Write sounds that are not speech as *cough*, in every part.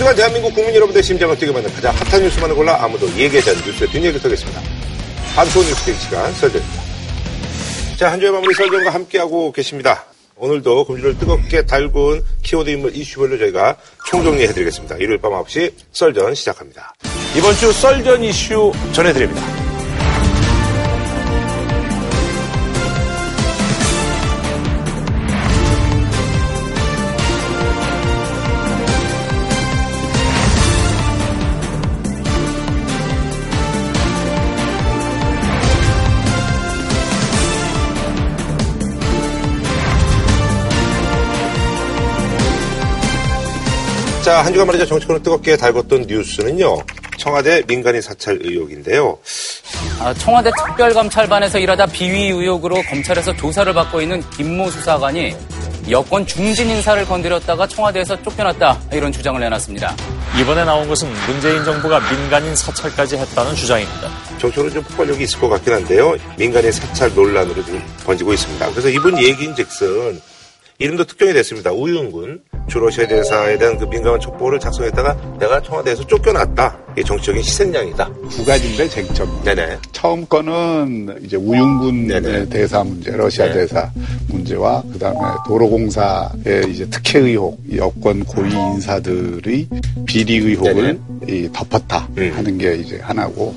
주간 대한민국 국민 여러분의 심장을 뛰게 만든 가장 핫한 뉴스만을 골라 아무도 얘기하지 않는 뉴스의 뒷얘기 쏘겠습니다. 한소 뉴스 시간 설정입니다. 자, 한 주의 마무리 설정과 함께하고 계십니다. 오늘도 금주를 뜨겁게 달군 키워드 인물 이슈별로 저희가 총정리해드리겠습니다. 일요일 밤 9시 썰전 시작합니다. 이번 주 썰전 이슈 전해드립니다. 자, 한 주간 말이죠. 정치권을 뜨겁게 달궜던 뉴스는요. 청와대 민간인 사찰 의혹인데요. 아, 청와대 특별감찰반에서 일하다 비위 의혹으로 검찰에서 조사를 받고 있는 김모 수사관이 여권 중진 인사를 건드렸다가 청와대에서 쫓겨났다 이런 주장을 내놨습니다. 이번에 나온 것은 문재인 정부가 민간인 사찰까지 했다는 주장입니다. 정치적으로 좀 폭발력이 있을 것 같긴 한데요. 민간인 사찰 논란으로 좀 번지고 있습니다. 그래서 이분 얘기인즉슨 이름도 특정이 됐습니다. 우윤군 주 러시아 대사에 대한 그 민감한 첩보를 작성했다가 내가 청와대에서 쫓겨났다. 이게 정치적인 희생양이다. 두 가지인데 쟁점. 네네. 처음 거는 이제 우윤군 네네. 대사 문제, 러시아 네. 대사 문제와 그 다음에 도로공사의 이제 특혜 의혹, 여권 고위 인사들의 비리 의혹을 덮었다 음. 하는 게 이제 하나고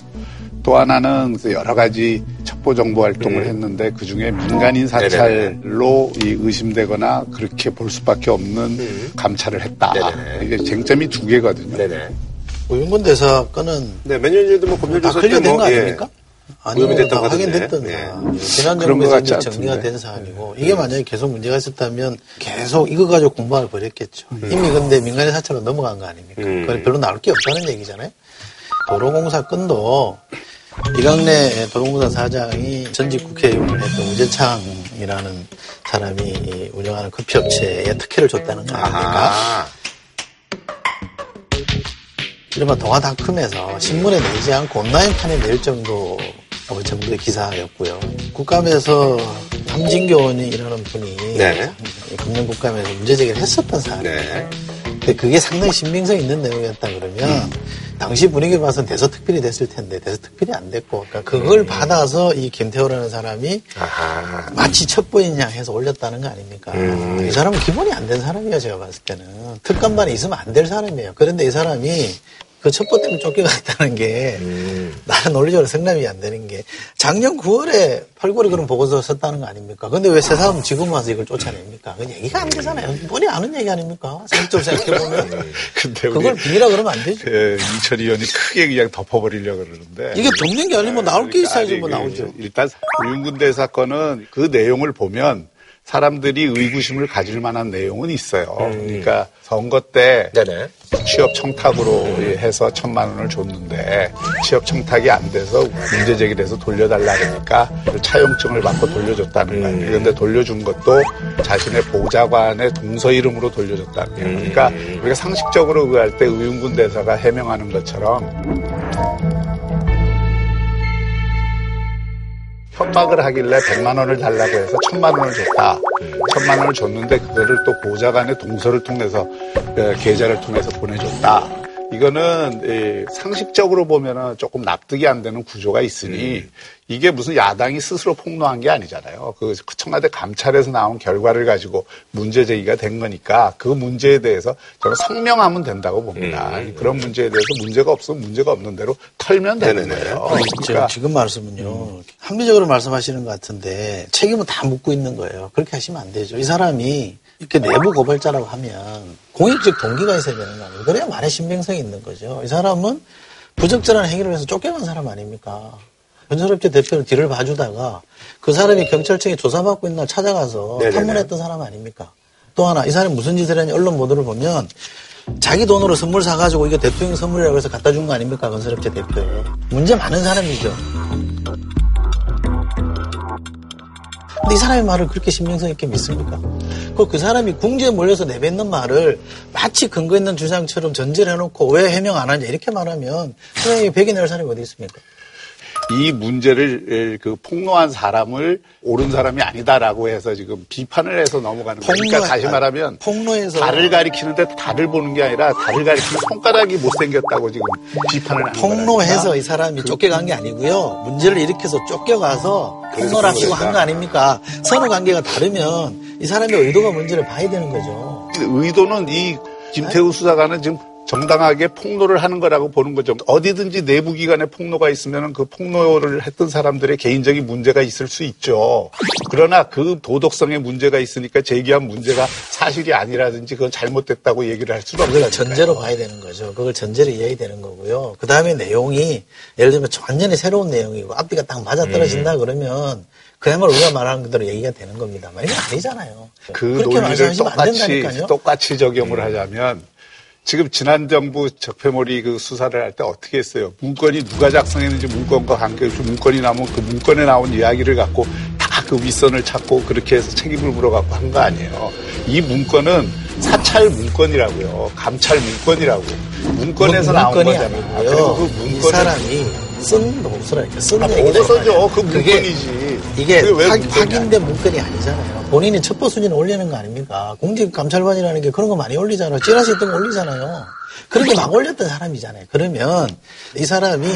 또 하나는 여러 가지 첩보 정보 활동을 음. 했는데 그 중에 민간인 사찰로 이 의심되거나 그렇게 볼 수밖에 없는 음. 감찰을 했다. 네네. 이게 쟁점이 두 개거든요. 네네. 우윤근 대사 건은 네, 몇 년 전에도 뭐 검찰 조사 때뭐 거 아닙니까? 예. 아니요, 됐던 확인됐던 네. 사안. 지난 정부에서 이제 정리가 된 사안이고 이게 만약에 계속 문제가 있었다면 계속 이거 가지고 공방을 벌였겠죠. 음. 이미 근데 민간인 사찰로 넘어간 거 아닙니까? 음. 그건 별로 나올 게 없다는 얘기잖아요. 도로공사 건도 이강래 도롱공사 사장이 전직 국회의원을 했던 우재창이라는 사람이 운영하는 커피업체에 특혜를 줬다는 거 아닙니까? 이른바 동아닷컴에서 신문에 내지 않고 온라인판에 낼 정도 정도의 기사였고요. 국감에서 함진교원이라는 분이 네. 금년 국감에서 문제 제기를 했었던 사안이에요. 네. 근데 그게 상당히 신빙성 있는 내용이었다 그러면 음. 당시 분위기를 봐서는 대서특필이 됐을 텐데 대서특필이 안 됐고 그러니까 그걸 음. 받아서 이 김태호라는 사람이 아하. 마치 첩보인 양 해서 올렸다는 거 아닙니까? 음. 이 사람은 기본이 안 된 사람이에요 제가 봤을 때는 특감반에 있으면 안 될 사람이에요. 그런데 이 사람이 그 첩보 때문에 쫓겨갔다는 게 음. 나는 논리적으로 생각이 안 되는 게 작년 9월에 팔골이 그런 보고서 썼다는 거 아닙니까? 근데 왜새 사람 지금 와서 이걸 쫓아냅니까? 그 얘기가 안 되잖아요. 뻔히 아는 얘기 아닙니까? 상식적으로 생각해보면. 음. 근데 그걸 비리라 그러면 안 되죠. 예, 이철희 의원이 크게 그냥 덮어버리려고 그러는데. 이게 덮는 게 아니면 나올 게 있어야지 뭐 나오죠. 일단 우윤군대 사건은 그 내용을 보면 사람들이 의구심을 가질 만한 내용은 있어요. 음. 그러니까 선거 때 네네. 취업 청탁으로 음. 해서 천만 원을 줬는데 취업 청탁이 안 돼서 문제 제기돼서 돌려달라 그러니까 차용증을 받고 돌려줬다는 거예요. 음. 그런데 돌려준 것도 자신의 보좌관의 동서 이름으로 돌려줬다는 거예요. 그러니까 음. 우리가 상식적으로 그할 때 의윤군 대사가 해명하는 것처럼 협박을 하길래 100만 원을 달라고 해서 1000만 원을 줬다. 1000만 원을 줬는데 그거를 또 보좌관의 동서를 통해서 어, 계좌를 통해서 보내줬다. 이거는 상식적으로 보면은 조금 납득이 안 되는 구조가 있으니 음. 이게 무슨 야당이 스스로 폭로한 게 아니잖아요. 그 청와대 감찰에서 나온 결과를 가지고 문제 제기가 된 거니까 그 문제에 대해서 저는 성명하면 된다고 봅니다. 음. 그런 문제에 대해서 문제가 없으면 문제가 없는 대로 털면 되는 거예요. 그러니까 지금 말씀은요. 음. 합리적으로 말씀하시는 것 같은데 책임은 다 묻고 있는 거예요. 그렇게 하시면 안 되죠. 이 사람이 이렇게 내부 고발자라고 하면 공익적 동기가 있어야 되는 거 아니에요. 그래야 말의 신빙성이 있는 거죠. 이 사람은 부적절한 행위를 해서 쫓겨간 사람 아닙니까? 건설업체 대표를 뒤를 봐주다가 그 사람이 경찰청에 조사받고 있는 날 찾아가서 네네네. 탐문했던 사람 아닙니까? 또 하나 이 사람이 무슨 짓을 했냐 언론 보도를 보면 자기 돈으로 선물 사가지고 이게 대통령 선물이라고 해서 갖다 준 거 아닙니까 건설업체 대표에 문제 많은 사람이죠. 근데 이 사람의 말을 그렇게 신빙성 있게 믿습니까? 그, 그 사람이 궁지에 몰려서 내뱉는 말을 마치 근거 있는 주장처럼 전제를 해놓고 왜 해명 안 하냐 이렇게 말하면 선생님이 백이 낼 사람이 어디 있습니까? 이 문제를 그 폭로한 사람을 옳은 사람이 아니다라고 해서 지금 비판을 해서 넘어가는 거예요. 그러니까 다시 말하면 폭로해서 달을 가리키는데 달을 보는 게 아니라 달을 가리키는 손가락이 못생겼다고 지금 비판을 하는 거예요. 폭로해서 이 사람이 그, 쫓겨간 게 아니고요. 문제를 일으켜서 쫓겨가서 폭로를 하시고 한 거 아닙니까? 선후 관계가 다르면 이 사람의 의도가 뭔지를 봐야 되는 거죠. 의도는 이 김태우 수사관은 지금 정당하게 폭로를 하는 거라고 보는 거죠. 어디든지 내부 기관에 폭로가 있으면 그 폭로를 했던 사람들의 개인적인 문제가 있을 수 있죠. 그러나 그 도덕성에 문제가 있으니까 제기한 문제가 사실이 아니라든지 그건 잘못됐다고 얘기를 할 수는 없어요. 그걸 전제로 봐야 되는 거죠. 그걸 전제로 이해해야 되는 거고요. 그 다음에 내용이 예를 들면 완전히 새로운 내용이고 앞뒤가 딱 맞아떨어진다 음. 그러면 그야말로 우리가 말하는 그대로 얘기가 되는 겁니다. 이게 아니잖아요. 그 논리를 똑같이, 똑같이 적용을 하자면 지금 지난 정부 적폐몰이 그 수사를 할 때 어떻게 했어요? 문건이 누가 작성했는지 문건과 관계없이 문건이 나오면 그 문건에 나온 이야기를 갖고 다 그 윗선을 찾고 그렇게 해서 책임을 물어갖고 한 거 아니에요. 이 문건은 사찰 문건이라고요. 감찰 문건이라고. 문건에서 문, 나온 거잖아요. 그리고 그 문건 이 사람이 쓴 보고서라니까. 쓴 아, 보고서죠. 그 문건이지. 이게 확인된 문건이 아니잖아요. 본인이 첩보 수준에 올리는 거 아닙니까? 공직감찰관이라는 게 그런 거 많이 올리잖아요. 찌라시 있던 거 올리잖아요. 그렇게 막 올렸던 사람이잖아요. 그러면 이 사람이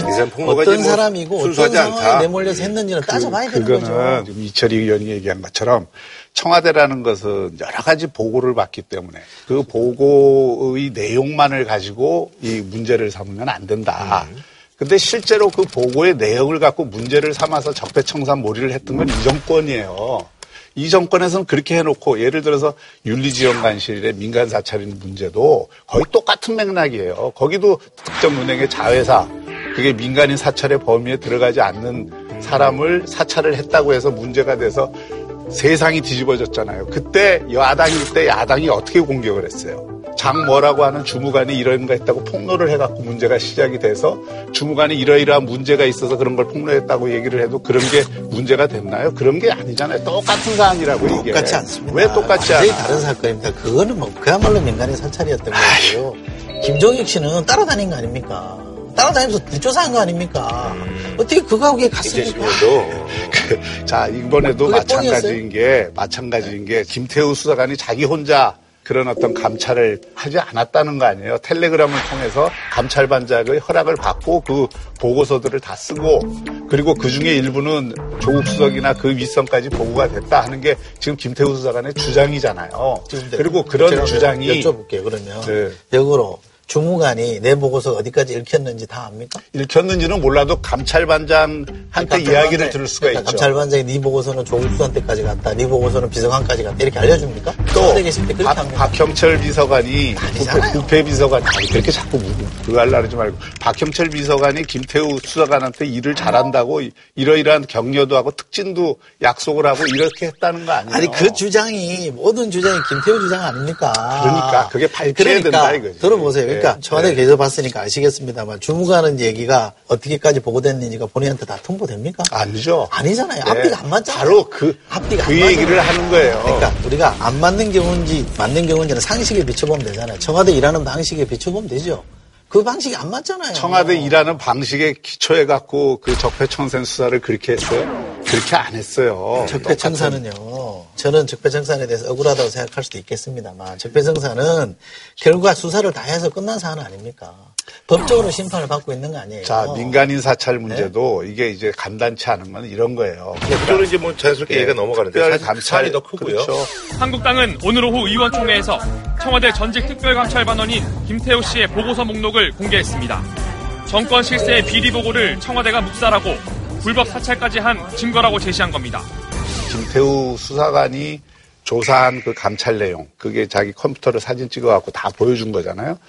어떤 사람이고 어떤 상황에 내몰려서 했는지는 그, 따져봐야 되는 거죠. 그거는 이철희 의원이 얘기한 것처럼 청와대라는 것은 여러 가지 보고를 받기 때문에 그 보고의 내용만을 가지고 이 문제를 삼으면 안 된다. 음. 근데 실제로 그 보고의 내용을 갖고 문제를 삼아서 적폐청산 몰이를 했던 건 이 정권이에요. 이 정권에서는 그렇게 해놓고 예를 들어서 윤리지원 관실의 민간 사찰인 문제도 거의 똑같은 맥락이에요. 거기도 특정 은행의 자회사 그게 민간인 사찰의 범위에 들어가지 않는 사람을 사찰을 했다고 해서 문제가 돼서 세상이 뒤집어졌잖아요. 그때 야당일 때 야당이 어떻게 공격을 했어요? 장뭐라고 하는 주무관이 이런 거 했다고 폭로를 해갖고 문제가 시작이 돼서 주무관이 이러이러한 문제가 있어서 그런 걸 폭로했다고 얘기를 해도 그런 게 문제가 됐나요? 그런 게 아니잖아요. 똑같은 사안이라고 얘기해. 똑같이 않습니다. 왜 똑같지 않아? 다른 사건입니다. 그거는 뭐 그야말로 민간의 사찰이었던 거고요. 김종익 씨는 따라다닌 거 아닙니까? 따라다니면서 뒷조사한 거 아닙니까? 음. 어떻게 그거하고 갔습니까? 그, 자, 이번에도 마찬가지인 게, 마찬가지인 게, 김태우 수사관이 자기 혼자 그런 어떤 감찰을 하지 않았다는 거 아니에요. 텔레그램을 통해서 감찰반장의 허락을 받고 그 보고서들을 다 쓰고 그리고 그 중에 일부는 조국 수석이나 그 윗선까지 보고가 됐다 하는 게 지금 김태우 수사관의 주장이잖아요. 그리고 그런 주장이 여쭤볼게요. 그러면 네. 역으로 주무관이 내 보고서 어디까지 읽혔는지 다 압니까? 읽혔는지는 몰라도 감찰반장한테 그러니까 이야기를 들을 수가 그러니까 있죠. 감찰반장이 네 보고서는 조국수한테까지 갔다. 네 보고서는 비서관까지 갔다. 이렇게 알려줍니까? 또 박, 박형철 비서관이 부패, 부패 비서관 아니 그렇게 자꾸 그거 하려 그러지 말고 박형철 비서관이 김태우 수사관한테 일을 잘한다고 이러이러한 격려도 하고 특진도 약속을 하고 이렇게 했다는 거 아니에요? 아니 그 주장이 모든 주장이 김태우 주장 아닙니까? 그러니까 그게 밝혀야 그러니까, 된다 이거지. 들어보세요. 그러니까 네. 청와대 네. 계속 봤으니까 아시겠습니다만 주무관은 얘기가 어떻게까지 보고됐는지가 본인한테 다 통보됩니까? 아니죠. 아니잖아요. 네. 앞뒤가 안 맞잖아요. 바로 그 앞뒤가 그 얘기를 하는 거예요. 그러니까 우리가 안 맞는 경우인지 맞는 경우인지는 상식에 비춰보면 되잖아요. 청와대 일하는 방식에 비춰보면 되죠. 그 방식이 안 맞잖아요. 청와대 일하는 방식에 기초해 갖고 그 적폐청산 수사를 그렇게 했어요? 그렇게 안 했어요. 적폐청산은요. 저는 적폐청산에 대해서 억울하다고 생각할 수도 있겠습니다만 적폐청산은 결과 수사를 다 해서 끝난 사안 아닙니까? 법적으로 심판을 받고 있는 거 아니에요. 자, 민간인 사찰 문제도 네? 이게 이제 간단치 않은 건 이런 거예요. 그거는 이제 뭐 자연스럽게 네. 얘기가 넘어가는데 감찰이 더 크고요. 그렇죠. 한국당은 오늘 오후 의원총회에서 청와대 전직 특별감찰반원인 김태호 씨의 보고서 목록을 공개했습니다. 정권 실세의 비리 보고를 청와대가 묵살하고 불법 사찰까지 한 증거라고 제시한 겁니다. 김태우 수사관이 조사한 그 감찰 내용, 그게 자기 컴퓨터로 사진 찍어갖고 다 보여준 거잖아요.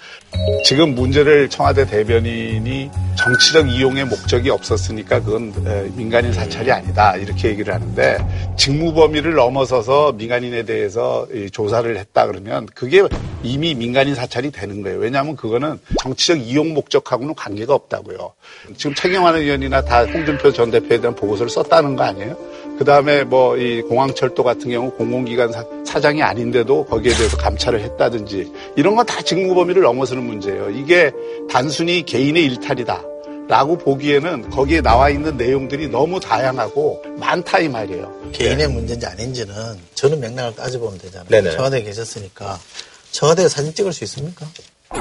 지금 문제를 청와대 대변인이 정치적 이용의 목적이 없었으니까 그건 민간인 사찰이 아니다. 이렇게 얘기를 하는데 직무 범위를 넘어서서 민간인에 대해서 조사를 했다 그러면 그게 이미 민간인 사찰이 되는 거예요. 왜냐하면 그거는 정치적 이용 목적하고는 관계가 없다고요. 지금 최경환 의원이나 다 홍준표 전 대표에 대한 보고서를 썼다는 거 아니에요? 그 다음에 뭐 이 공항철도 같은 경우 공공기관 사, 장이 아닌데도 거기에 대해서 감찰을 했다든지 이런 건 다 직무 범위를 넘어서는 문제예요. 이게 단순히 개인의 일탈이다. 라고 보기에는 거기에 나와 있는 내용들이 너무 다양하고 많다 이 말이에요. 개인의 네. 문제인지 아닌지는 저는 맥락을 따져보면 되잖아요. 네네. 청와대에 계셨으니까 청와대에 사진 찍을 수 있습니까?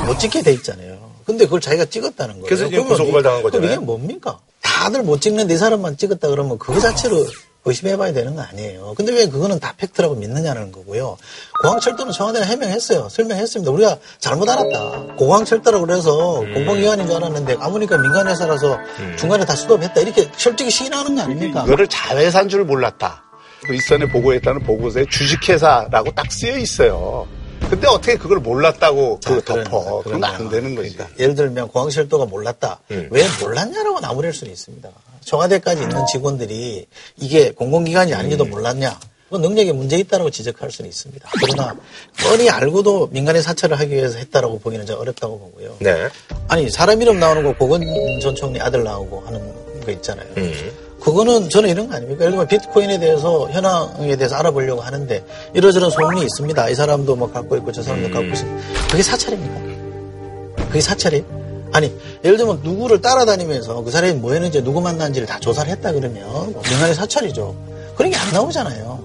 못 찍게 돼 있잖아요. 근데 그걸 자기가 찍었다는 거예요. 그래서 지금 고소고발 당한 거잖아요. 이게 뭡니까? 다들 못 찍는 네 사람만 찍었다 그러면 그거 자체로 의심해봐야 되는 거 아니에요. 근데 왜 그거는 다 팩트라고 믿느냐는 거고요. 공항철도는 청와대가 해명했어요. 설명했습니다. 우리가 잘못 알았다. 공항철도라고 그래서 음. 공공기관인 줄 알았는데 아무니까 민간회사라서 음. 중간에 다 수도했다. 이렇게 솔직히 시인하는 거 아닙니까? 이거를 자회사인 줄 몰랐다. 그 일선에 보고했다는 보고서에 주식회사라고 딱 쓰여 있어요. 근데 어떻게 그걸 몰랐다고 그 덮어. 그건 안 되는 거지. 그러니까 예를 들면 공항철도가 몰랐다. 음. 왜 몰랐냐라고 나무랄 수는 있습니다. 청와대까지 있는 직원들이 이게 공공기관이 아닌지도 음. 몰랐냐. 그 능력에 문제 있다고 지적할 수는 있습니다. 그러나 뻔히 알고도 민간인 사찰을 하기 위해서 했다라고 보기는 좀 어렵다고 보고요. 네. 아니 사람 이름 나오는 거 고건 전 총리 아들 나오고 하는 거 있잖아요. 음. 그거는 저는 이런 거 아닙니까? 예를 들면 비트코인에 대해서 현황에 대해서 알아보려고 하는데 이러저런 소문이 있습니다. 이 사람도 뭐 갖고 있고 저 사람도 음. 갖고 있습니다. 그게 사찰입니까? 그게 사찰이? 아니 예를 들면 누구를 따라다니면서 그 사람이 뭐 했는지 누구 만난지를 다 조사를 했다 그러면 명한의 사찰이죠. 그런 게 안 나오잖아요.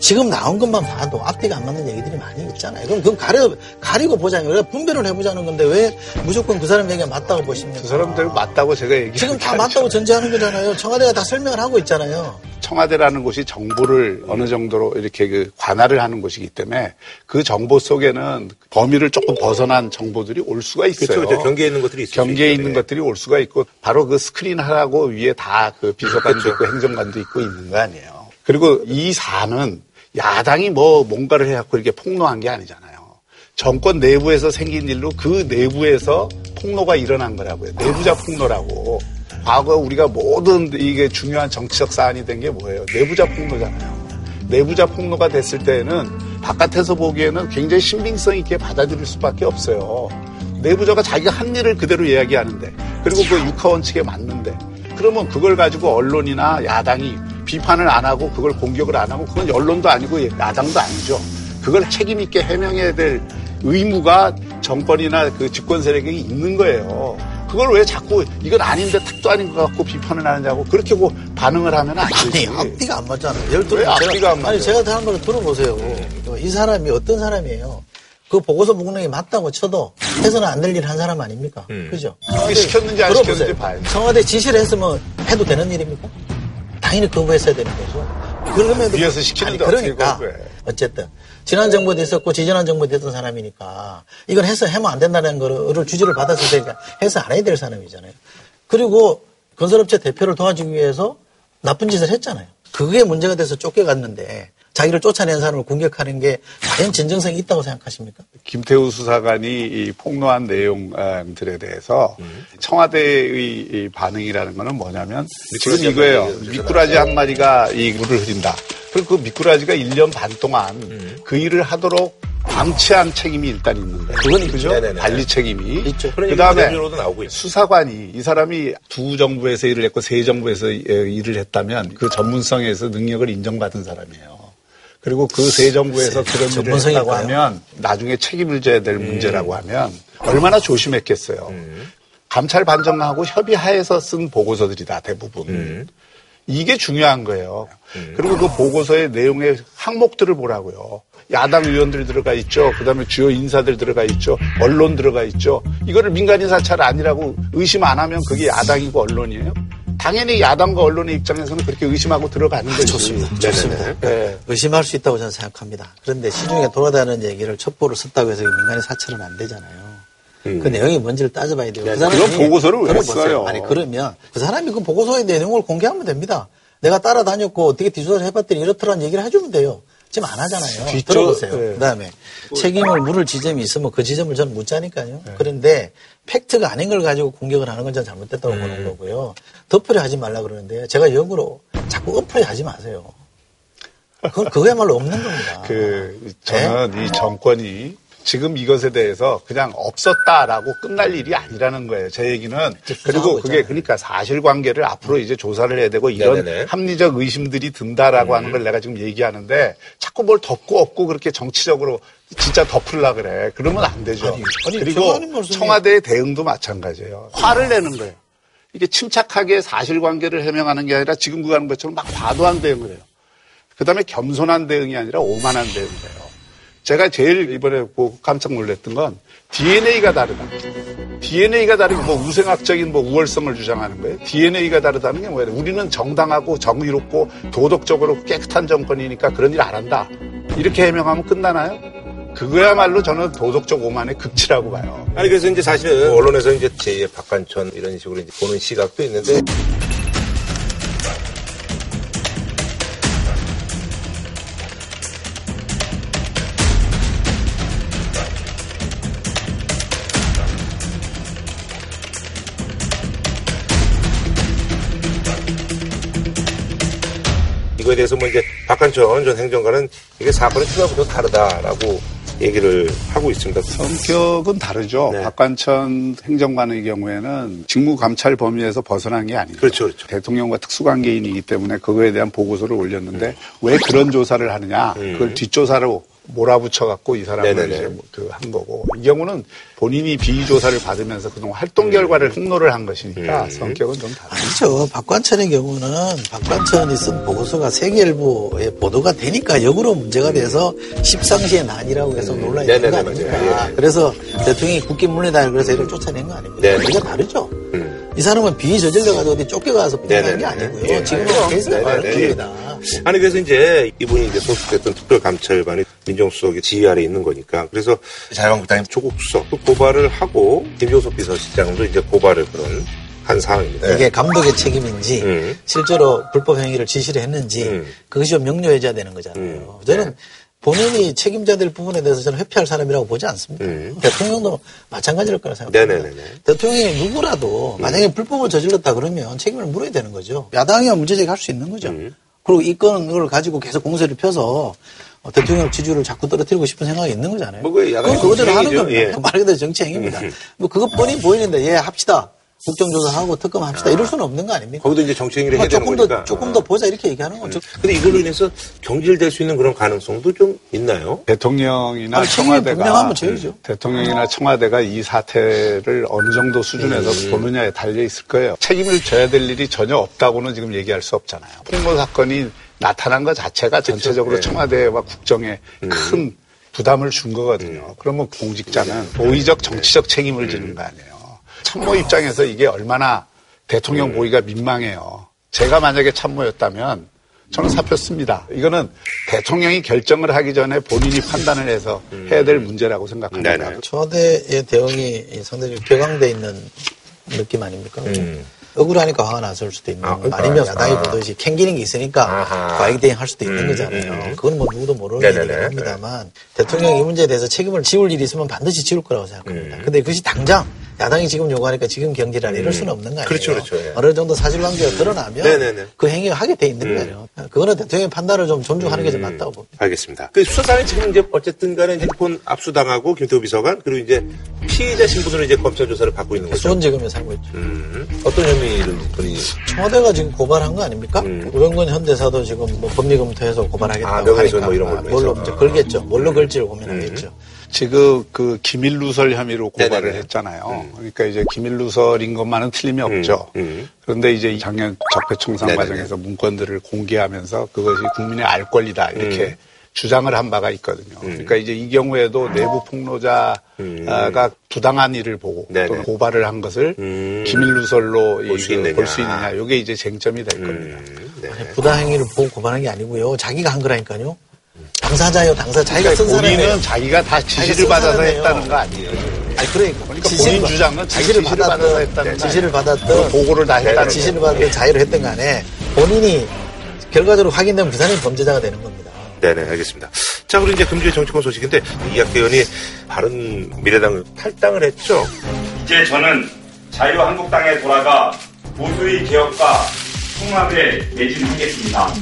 지금 나온 것만 봐도 앞뒤가 안 맞는 얘기들이 많이 있잖아요. 그럼 그건 가려, 가리고 보자면 분별을 해보자는 건데 왜 무조건 그 사람 얘기가 맞다고 보십니까? 그 사람들 맞다고 제가 얘기 지금 다 맞다고 전제하는 거잖아요. 청와대가 다 설명을 하고 있잖아요. 청와대라는 곳이 정보를 어느 정도로 이렇게 그 관할을 하는 곳이기 때문에 그 정보 속에는 범위를 조금 벗어난 정보들이 올 수가 있어요. 그렇죠. 그렇죠. 경계에 있는 것들이 있어요. 경계에 있는 것들이 올 수가 있고 바로 그 스크린 하라고 위에 다 그 비서관도 그렇죠. 있고 행정관도 있고 있는 거 아니에요. 그리고 이 사안은 야당이 뭐 뭔가를 해갖고 이렇게 폭로한 게 아니잖아요. 정권 내부에서 생긴 일로 그 내부에서 폭로가 일어난 거라고요. 내부자 폭로라고. 과거 우리가 모든 이게 중요한 정치적 사안이 된 게 뭐예요? 내부자 폭로잖아요. 내부자 폭로가 됐을 때에는 바깥에서 보기에는 굉장히 신빙성 있게 받아들일 수밖에 없어요. 내부자가 자기가 한 일을 그대로 이야기하는데 그리고 그 육하 원칙에 맞는데 그러면 그걸 가지고 언론이나 야당이 비판을 안 하고 그걸 공격을 안 하고 그건 언론도 아니고 야당도 아니죠. 그걸 책임 있게 해명해야 될 의무가 정권이나 그 집권 세력에 있는 거예요. 그걸 왜 자꾸 이건 아닌데 탁도 아닌 것 같고 비판을 하느냐고 그렇게 고 반응을 하면 안 되지. 아니, 앞뒤가 안 맞잖아요. 예를 들어 앞뒤가 안 맞아요. 아니, 제가 다한 번을 들어보세요. 이 사람이 어떤 사람이에요? 그 보고서 목록이 맞다고 쳐도 해서는 안 될 일 한 사람 아닙니까? 음. 그죠? 시켰는지 안 시켰는지 봐야 청와대 지시를 했으면 해도 되는 일입니까? 당연히 거부했어야 되는 거죠. 그럼에도 위에서 시키는데 아니, 그러니까 어쨌든 지난 정부도 있었고 지지난 정부도 있던 사람이니까 이걸 해서 하면 안 된다는 거를 주지를 받았을 테니까 해서 안 해야 될 사람이잖아요. 그리고 건설업체 대표를 도와주기 위해서 나쁜 짓을 했잖아요. 그게 문제가 돼서 쫓겨갔는데 자기를 쫓아낸 사람을 공격하는 게 과연 진정성이 있다고 생각하십니까? 김태우 수사관이 폭로한 내용들에 대해서 음. 청와대의 반응이라는 것은 뭐냐면 지금 이거예요. 미꾸라지 한 마리가 이 물을 흐린다. 그리고 그 미꾸라지가 1년 반 동안 음. 그 일을 하도록 방치한 책임이 일단 있는 거예요. 그건 그죠? 관리 책임이. 있죠. 그 다음에 수사관이 이 사람이 두 정부에서 일을 했고 세 정부에서 일을 했다면 그 전문성에서 능력을 인정받은 사람이에요. 그리고 그새 정부에서 그런 일을 했다고 하면 나중에 책임을 져야 될 음. 문제라고 하면 얼마나 조심했겠어요. 음. 감찰 반정하고 협의하에서 쓴 보고서들이다 대부분. 음. 이게 중요한 거예요. 음. 그리고 그 보고서의 내용의 항목들을 보라고요. 야당 의원들 들어가 있죠. 그다음에 주요 인사들 들어가 있죠. 언론 들어가 있죠. 이거를 민간인 사찰 아니라고 의심 안 하면 그게 야당이고 언론이에요. 당연히 야당과 언론의 입장에서는 그렇게 의심하고 들어가는 거죠. 좋습니다. 좋습니다. 네. 의심할 수 있다고 저는 생각합니다. 그런데 시중에 돌아다니는 얘기를 첩보를 썼다고 해서 민간인 사찰은 안 되잖아요. 음. 그 내용이 뭔지를 따져봐야 돼요. 그 사람이 그런 보고서를 왜 써요? 아니 그러면 그 사람이 그 보고서의 내용을 공개하면 됩니다. 내가 따라다녔고 어떻게 뒤조사를 해봤더니 이렇더라는 얘기를 해주면 돼요. 지금 안 하잖아요. 뒤쪽, 들어보세요. 네. 그다음에 책임을 물을 지점이 있으면 그 지점을 저는 묻자니까요. 네. 그런데 팩트가 아닌 걸 가지고 공격을 하는 건 저는 잘못됐다고 음. 보는 거고요. 덮으려 하지 말라 그러는데 제가 역으로 자꾸 엎으려 하지 마세요. 그건 그거야말로 없는 겁니다. 그 저는 네? 이 정권이 지금 이것에 대해서 그냥 없었다라고 끝날 일이 아니라는 거예요. 제 얘기는 그리고 그게 그러니까 사실관계를 앞으로 이제 조사를 해야 되고 이런 네네네. 합리적 의심들이 든다라고 음. 하는 걸 내가 지금 얘기하는데 자꾸 뭘 덮고 없고 그렇게 정치적으로 진짜 덮으려 그래. 그러면 안 되죠. 아니, 아니, 그리고 청와대의 대응도 마찬가지예요. 화를 내는 거예요. 이게 침착하게 사실관계를 해명하는 게 아니라 지금 그하는 것처럼 막 과도한 대응을 해요. 그 다음에 겸손한 대응이 아니라 오만한 대응을 해요. 제가 제일 이번에 보고 깜짝 놀랐던 건 DNA가 다르다. DNA가 다르고 뭐 우생학적인 뭐 우월성을 주장하는 거예요. DNA가 다르다는 게 뭐예요? 우리는 정당하고 정의롭고 도덕적으로 깨끗한 정권이니까 그런 일 안 한다. 이렇게 해명하면 끝나나요? 그거야말로 저는 도덕적 오만의 극치라고 봐요. 아니 그래서 이제 사실은 언론에서 이제 제2의 박관천 이런 식으로 이제 보는 시각도 있는데 뭐 이제 박한천 전 행정관은 이게 사건의 출발부터 다르다라고 얘기를 하고 있습니다. 성격은 다르죠. 네. 박관천 행정관의 경우에는 직무 감찰 범위에서 벗어난 게 아니죠. 그렇죠, 그렇죠. 대통령과 특수관계인이기 때문에 그거에 대한 보고서를 올렸는데 음. 왜 그런 조사를 하느냐? 음. 그걸 뒷조사로 몰아붙여 갖고 이 사람을 네네네. 이제 뭐 그한 거고 이 경우는 본인이 비조사를 받으면서 그동안 활동 음. 결과를 흉노를 한 것이니까 음. 성격은 좀 다르죠. 아니죠. 박관천의 경우는 박관천이 쓴 보고서가 세계일보에 보도가 되니까 역으로 문제가 돼서 십상시의 난이라고 해서 음. 논란이 된거 아닙니까? 예. 그래서 대통령이 물리다 그래서 이를 쫓아낸 거 아닙니까? 네. 이게 다르죠. 음. 이 사람은 비위 저질러가지고 어디 쫓겨가서 피해간 게 아니고요. 네. 지금은 케이스가 다릅니다. 아니 그래서 이제 이분이 이제 소속됐던 특별감찰반이 민정수석의 지휘 아래 있는 거니까 그래서 자유한국당의 조국 수석 또 고발을 하고 김종석 비서실장도 이제 고발을 그런 한 상황입니다. 이게 감독의 책임인지 음. 실제로 불법 행위를 지시를 했는지 음. 그것이 좀 명료해져야 되는 거잖아요. 음. 저는 네. 본인이 책임져야 될 부분에 대해서 저는 회피할 사람이라고 보지 않습니다. 음. 대통령도 마찬가지일 거라 생각합니다. 네네네. 대통령이 누구라도 음. 만약에 불법을 저질렀다 그러면 책임을 물어야 되는 거죠. 야당이야 문제 제기할 수 있는 거죠. 음. 그리고 이 건을 가지고 계속 공세를 펴서 어, 대통령 지지율을 자꾸 떨어뜨리고 싶은 생각이 있는 거잖아요. 뭐 그건 그거대로 하는 겁니다. 예. 말 그대로 정치 행위입니다. 음. 뭐 그것 뻔히 보이는데 예 합시다. 국정조사하고 특검합시다 아. 이럴 수는 없는 거 아닙니까? 거기도 이제 정치 행위를 해야 되는 조금 거니까. 더 조금 더 보자 이렇게 얘기하는 거죠. 음. 근데 이걸로 인해서 경질될 수 있는 그런 가능성도 좀 있나요? 대통령이나 아니, 청와대가 음, 대통령이나 청와대가 이 사태를 어느 정도 수준에서 음. 보느냐에 달려 있을 거예요. 책임을 져야 될 일이 전혀 없다고는 지금 얘기할 수 없잖아요. 폭로 사건이 나타난 것 자체가 전체적으로 그렇죠. 청와대와 국정에 음. 큰 부담을 준 거거든요. 음. 그러면 공직자는 도의적 정치적 책임을 지는 거 아니에요. 참모 입장에서 이게 얼마나 대통령 보기가 민망해요. 제가 만약에 참모였다면 저는 사표 씁니다. 이거는 대통령이 결정을 하기 전에 본인이 판단을 해서 해야 될 문제라고 생각합니다. 청와대의 대응이 상당히 격앙돼 있는 느낌 아닙니까? 음. 억울하니까 화가 났을 수도 있는 아, 거고 아니면 야당이 아. 보듯이 캥기는 게 있으니까 과잉 대응할 수도 있는 음, 거잖아요. 음, 음. 그건 뭐 누구도 모르는 얘기긴 합니다만 대통령이 이 문제에 대해서 책임을 지울 일이 있으면 반드시 지울 거라고 생각합니다. 음. 근데 그것이 당장 야당이 지금 요구하니까 지금 경질하라 이럴 수는 없는 거 아니에요. 그렇죠, 그렇죠. 예. 어느 정도 사실관계가 드러나면 네네네. 그 행위를 하게 돼 있는 음. 거예요. 그거는 대통령의 판단을 좀 존중하는 게 좀 맞다고 봅니다. 알겠습니다. 그 수사단이 지금 이제 어쨌든 간에 핸드폰 압수당하고 김태호 비서관 그리고 이제 피의자 신분으로 이제 검찰 조사를 받고 있는 거죠. 수원지검에 살고 있죠. 음. 어떤 혐의를 분이 청와대가 지금 고발한 거 아닙니까? 음. 우병건 현대사도 지금 뭐 법리 검토해서 고발하겠다고 아, 하니까 뭐 이런 걸 뭘로 이제 걸겠죠. 뭘로 걸지를 고민하겠죠. 음. 지금 그 기밀 누설 혐의로 고발을 네네네. 했잖아요. 음. 그러니까 이제 기밀 누설인 것만은 틀림이 음. 없죠. 음. 그런데 이제 작년 적폐청산 네네네. 과정에서 문건들을 공개하면서 그것이 국민의 알 권리다 이렇게 음. 주장을 한 바가 있거든요. 음. 그러니까 이제 이 경우에도 내부 폭로자가 음. 부당한 일을 보고 또 고발을 한 것을 기밀 누설로 볼 수 있느냐. 이게 이제 쟁점이 될 겁니다. 네. 부당행위를 보고 고발한 게 아니고요. 자기가 한 거라니까요. 당사자요, 당사. 자기가 그러니까 쓴 본인은 사람이에요. 자기가 다 지시를 받아서 했다는 거 아니에요? 아니 그러니까, 그러니까 본인 주장은 지시를, 지시를 받아서 했다는 지시를 받았던 보고를 다 했다는 지시를 받았던 자유를 했던 간에 본인이 결과적으로 확인되면 그 사람이 범죄자가 되는 겁니다. 네네 알겠습니다. 자 그리고 이제 금주의 정치권 소식인데 이학기 의원이 바른 미래당 탈당을 했죠. 이제 저는 자유한국당에 돌아가 보수의 개혁과 통합에 매진하겠습니다.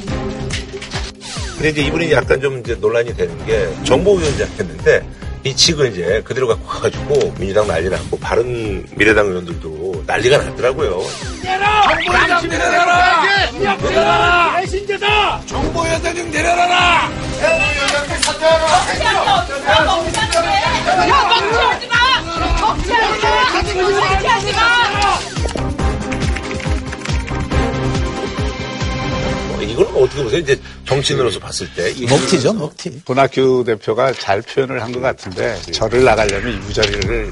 근데 이제 이분이 약간 좀 이제 논란이 되는 게 정보위원장했는데 이 측을 이제 그대로 갖고 가가지고 민주당 난리 났고 바른 미래당 의원들도 난리가 났더라고요. 정보위원장 내려라! 내려라! 배신자다! 정보위원장 내려라! 정보위원장 사퇴하라! 야, 멈추지 마! 멈추지 마! 멈추지 마! 이건 어떻게 보세요? 이제 정치인으로서 봤을 때. 먹튀죠, 먹튀. 손학규 대표가 잘 표현을 한 것 같은데 절을 나가려면 유자리를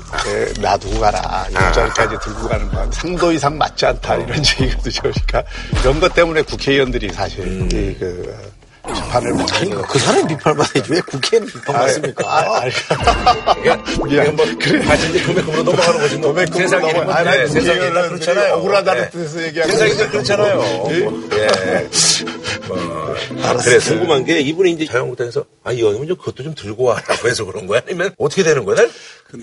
놔두고 가라. 유자리까지 들고 가는 건 상도 이상 맞지 않다. 이런 *laughs* 얘기거든요. 그러니까 이런 것 때문에 국회의원들이 사실 음. 그 비판을 뭐 아니, 그 사람이 비판받아야지. 왜 국회는 비판받습니까? 아, 아, 미안. 뭐, 그래. 아, 이제 도매금으로 넘어가는 거지. 뭐. 도매금으로 넘어가는 아, 네, 세상이 다 그렇잖아요. 억울하다는 네. 뜻에서 얘기하고. 세상이 다 그렇잖아요. 예. 뭐, 아, 그래, 궁금한 게 이분이 이제 자유한국당에서 아, 이 의원님은 좀 그것도 좀 들고 와라고 해서 그런 거야? 아니면 어떻게 되는 거야?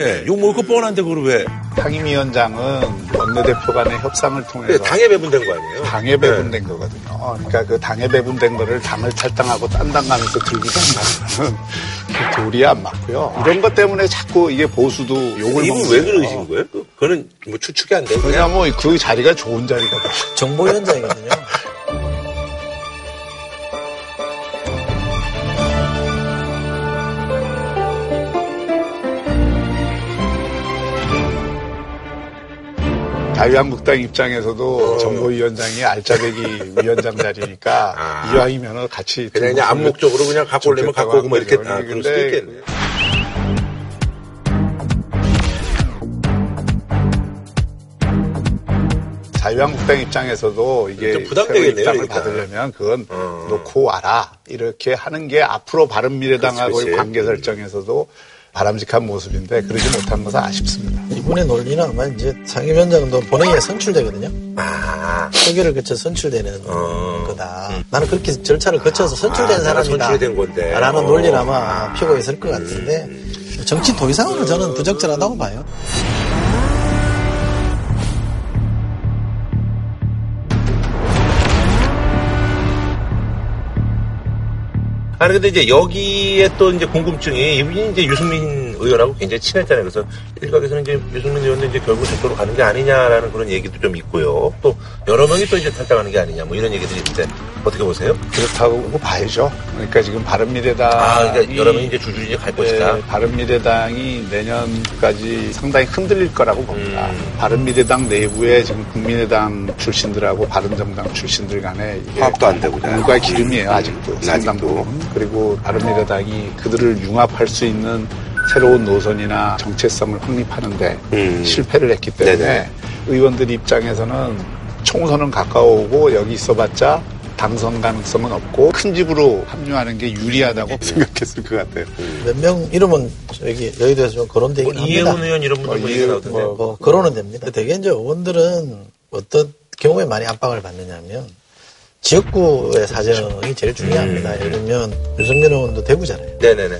예, 욕 먹을 거 뻔한데 그걸 왜? 상임위원장은 원내대표 간의 협상을 통해서. 당에 배분된 거 아니에요? 당에 배분된 네. 거거든요. 그러니까 그 당에 배분된 거를 당을 탈당하고 딴당하면서 들고 다니는 *laughs* 그 도리에 안 맞고요. 이런 것 때문에 자꾸 이게 보수도 욕을 이분 왜 그러신 거예요? 그거는 뭐 추측이 안 돼요. 그냥 뭐 그 자리가 좋은 자리가 정보위원장이거든요. *laughs* 자유한국당 입장에서도 어. 정보위원장이 알짜배기 *laughs* 위원장 자리니까 아. 이왕이면 같이 그냥, 그냥 암묵적으로 그냥 갖고 올려면 갖고 오고 뭐 이렇게 아, 그럴 수도 있겠네. 자유한국당 입장에서도 이게 부담되겠네요. 입장을 그러니까. 받으려면 그건 어. 놓고 와라 이렇게 하는 게 앞으로 바른미래당하고의 관계 설정에서도 바람직한 모습인데 그러지 못한 것은 아쉽습니다. 이분의 논리는 아마 이제 상임위원장도 본회의에 선출되거든요. 아. 표결을 거쳐 선출되는 어. 거다. 음. 나는 그렇게 절차를 거쳐서 선출된 아, 사람이다. 선출된 건데. 라는 어. 논리를 아마 피고 있을 것 같은데 음. 정치 도의상으로 저는 부적절하다고 봐요. 아니 근데 이제 여기에 또 이제 궁금증이 이분이 이제 유승민 의원하고 굉장히 친했잖아요. 그래서 일각에서는 이제 유승민 의원도 이제 결국 저쪽으로 가는 게 아니냐라는 그런 얘기도 좀 있고요. 또 여러 명이 또 이제 탈당하는 게 아니냐 뭐 이런 얘기들이 있는데 어떻게 보세요? 그렇다고 봐야죠. 그러니까 지금 바른미래당 아 그러니까 여러 명이 이제 줄줄이 갈 것이다. 네, 바른미래당이 내년까지 상당히 흔들릴 거라고 봅니다. 음. 바른미래당 내부에 지금 국민의당 출신들하고 바른정당 출신들 간에 화합도 안 되고 물과 기름이에요 아직도 음, 상당 부분. 그리고 바른미래당이 그들을 융합할 수 있는 새로운 노선이나 정체성을 확립하는데 음. 실패를 했기 때문에 네네. 의원들 입장에서는 총선은 가까워오고 여기 있어봤자 당선 가능성은 없고 큰 집으로 합류하는 게 유리하다고 *laughs* 생각했을 것 같아요. 음. 몇명 이름은 여기 여의도에서 좀 거론되긴 뭐, 합니다. 이해원 의원 이런 분들 뭐, 이해, 뭐, 뭐, 뭐 거론은 됩니다. 대개 이제 의원들은 어떤 경우에 많이 압박을 받느냐면 지역구의 사정이 제일 중요합니다. 음. 예를 들면 유승민 의원도 대구잖아요. 네네네.